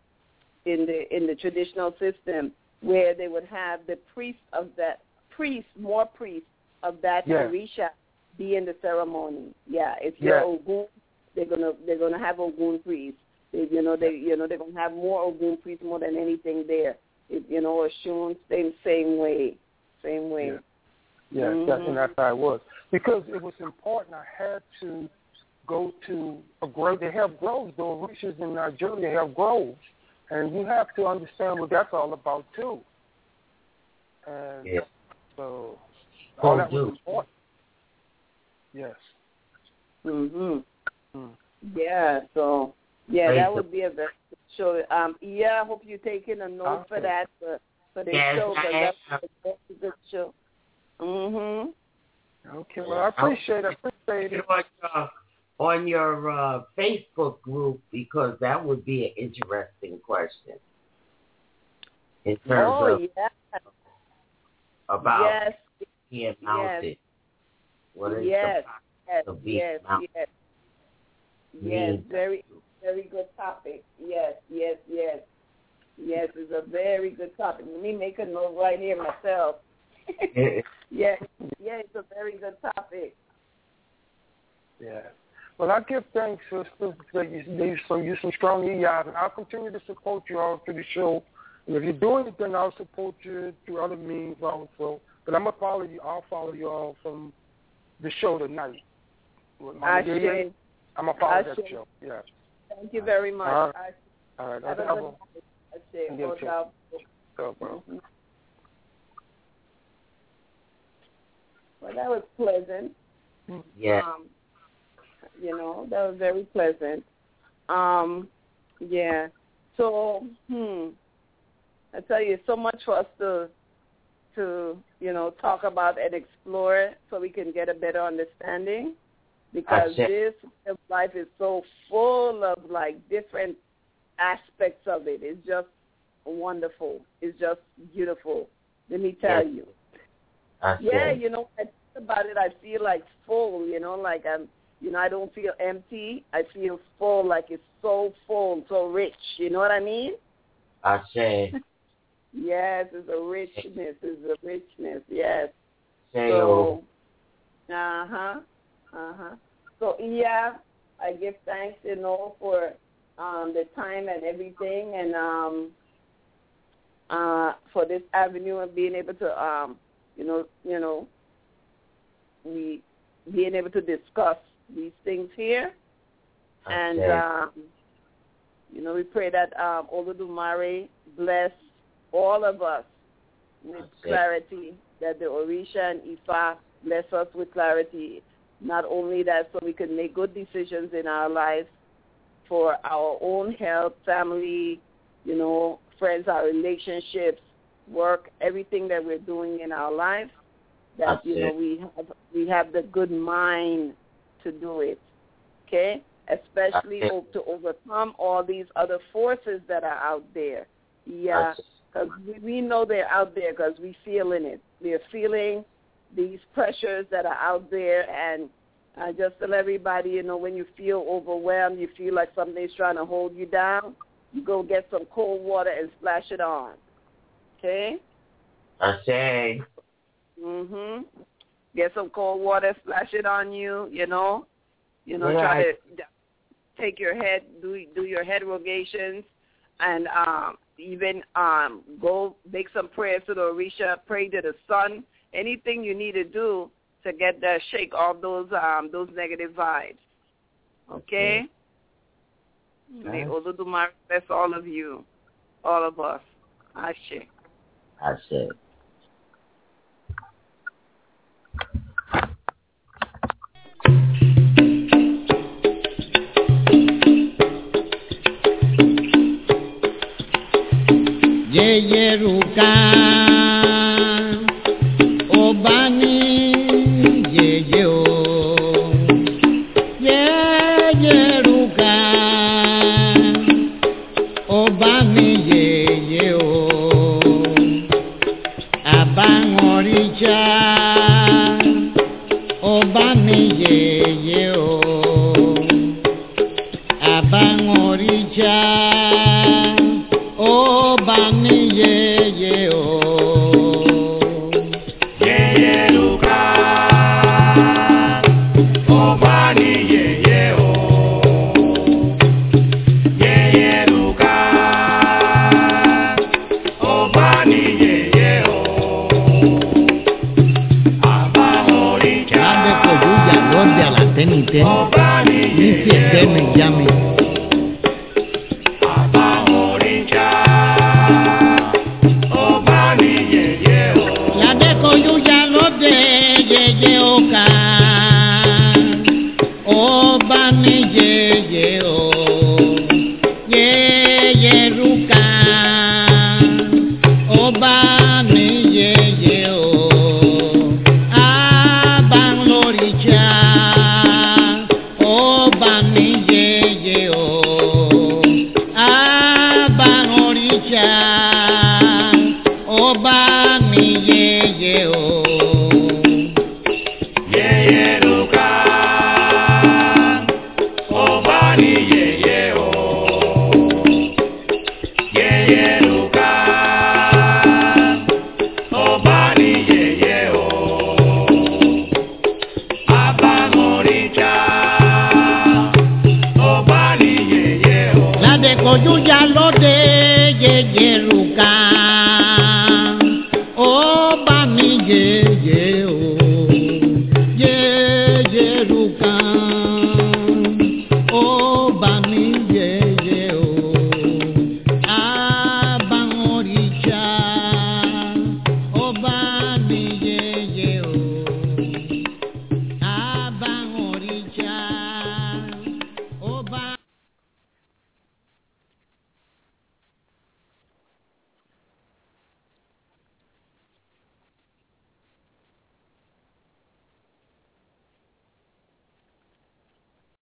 in the in the traditional system, where they would have the priest of that priest, more priests of that
yeah.
Orisha be in the ceremony. Yeah, if
yeah.
you're Ogun, they're gonna they're gonna have Ogun priests. They, you know they you know they're gonna have more Ogun priests more than anything there. You know, Oshun same same way, same way.
Yeah. Yeah,
mm-hmm.
that's, and that's how it was. Because it was important, I had to go to a grove. They have groves, the Orishas in Nigeria have groves. And you have to understand what that's all about, too. And
yeah.
so all
Oh,
that was important. Yes.
Mhm.
Mm.
Yeah. So yeah,
Praise
that would be a very good show. Um. Yeah. I hope you're taking a note for that for for the
Yes,
show
I
because
am.
that's a good show. Mhm.
Okay, well, I appreciate it. I appreciate it.
know what, uh,
on your uh, Facebook group because that would be an interesting question in terms of...
oh,
of
yes.
about
yes.
being mounted.
Yes.
What is
yes. Yes.
the being
Yes.
mounted?
Yes. Yes.
mean?
Very, very good topic. Yes. Yes. Yes. Yes. It's a very good topic. Let me make a note right here myself. Yes. Yeah. It's a very good topic.
Yeah. Well, I give thanks, sisters, that you, you, so you some strong EIs, and I'll continue to support you all through the show. And if you do anything, I'll support you through other means also. But I'm gonna follow you. I'll follow you all from the show tonight.
I should.
I'm gonna follow
I
that
should.
show. Yeah.
Thank you very much.
All right. All right.
have a good
a-
night. I should.
You
No
too.
doubt.
go,
Well, that was pleasant.
Yeah.
Um, you know, that was very pleasant. Um, yeah. So, hmm, I tell you, so much for us to, to you know, talk about and explore, so we can get a better understanding. Because this life is so full of like different aspects of it. It's just wonderful. It's just beautiful. Let me tell you.
I
Yeah, you know, I think about it, I feel like full, you know, like I'm, you know, I don't feel empty. I feel full, like it's so full, so rich. You know what I mean?
I say.
Yes, it's a richness. It's a richness. Yes.
say,
So, uh huh, uh huh. So yeah, I give thanks, you know, for um the time and everything, and um uh for this avenue of being able to um you know you know we being able to discuss these things here,
I
and um you know we pray that um Olodumare bless all of us with
That's it.
clarity, that the Orisha and Ifa bless us with clarity. Not only that, so we can make good decisions in our lives for our own health, family, you know, friends, our relationships, work, everything that we're doing in our lives. That
That's
you know
it.
we have we have the good mind to do it. Okay, especially o- to overcome all these other forces that are out there. Yeah, because we, we know they're out there because we feeling it. We're feeling these pressures that are out there, and I just tell everybody, you know, when you feel overwhelmed, you feel like something's trying to hold you down, you go get some cold water and splash it on. Okay?
I said,
Mhm. Get some cold water, splash it on you. You know, you know,
Yeah,
try to take your head, do do your head rogations, and um, even um, go make some prayers to the Orisha. Pray to the sun. Anything you need to do to get that shake off those um those negative vibes. Okay. May
Okay.
Olodumare bless all of you, all of us. Ashe.
I said.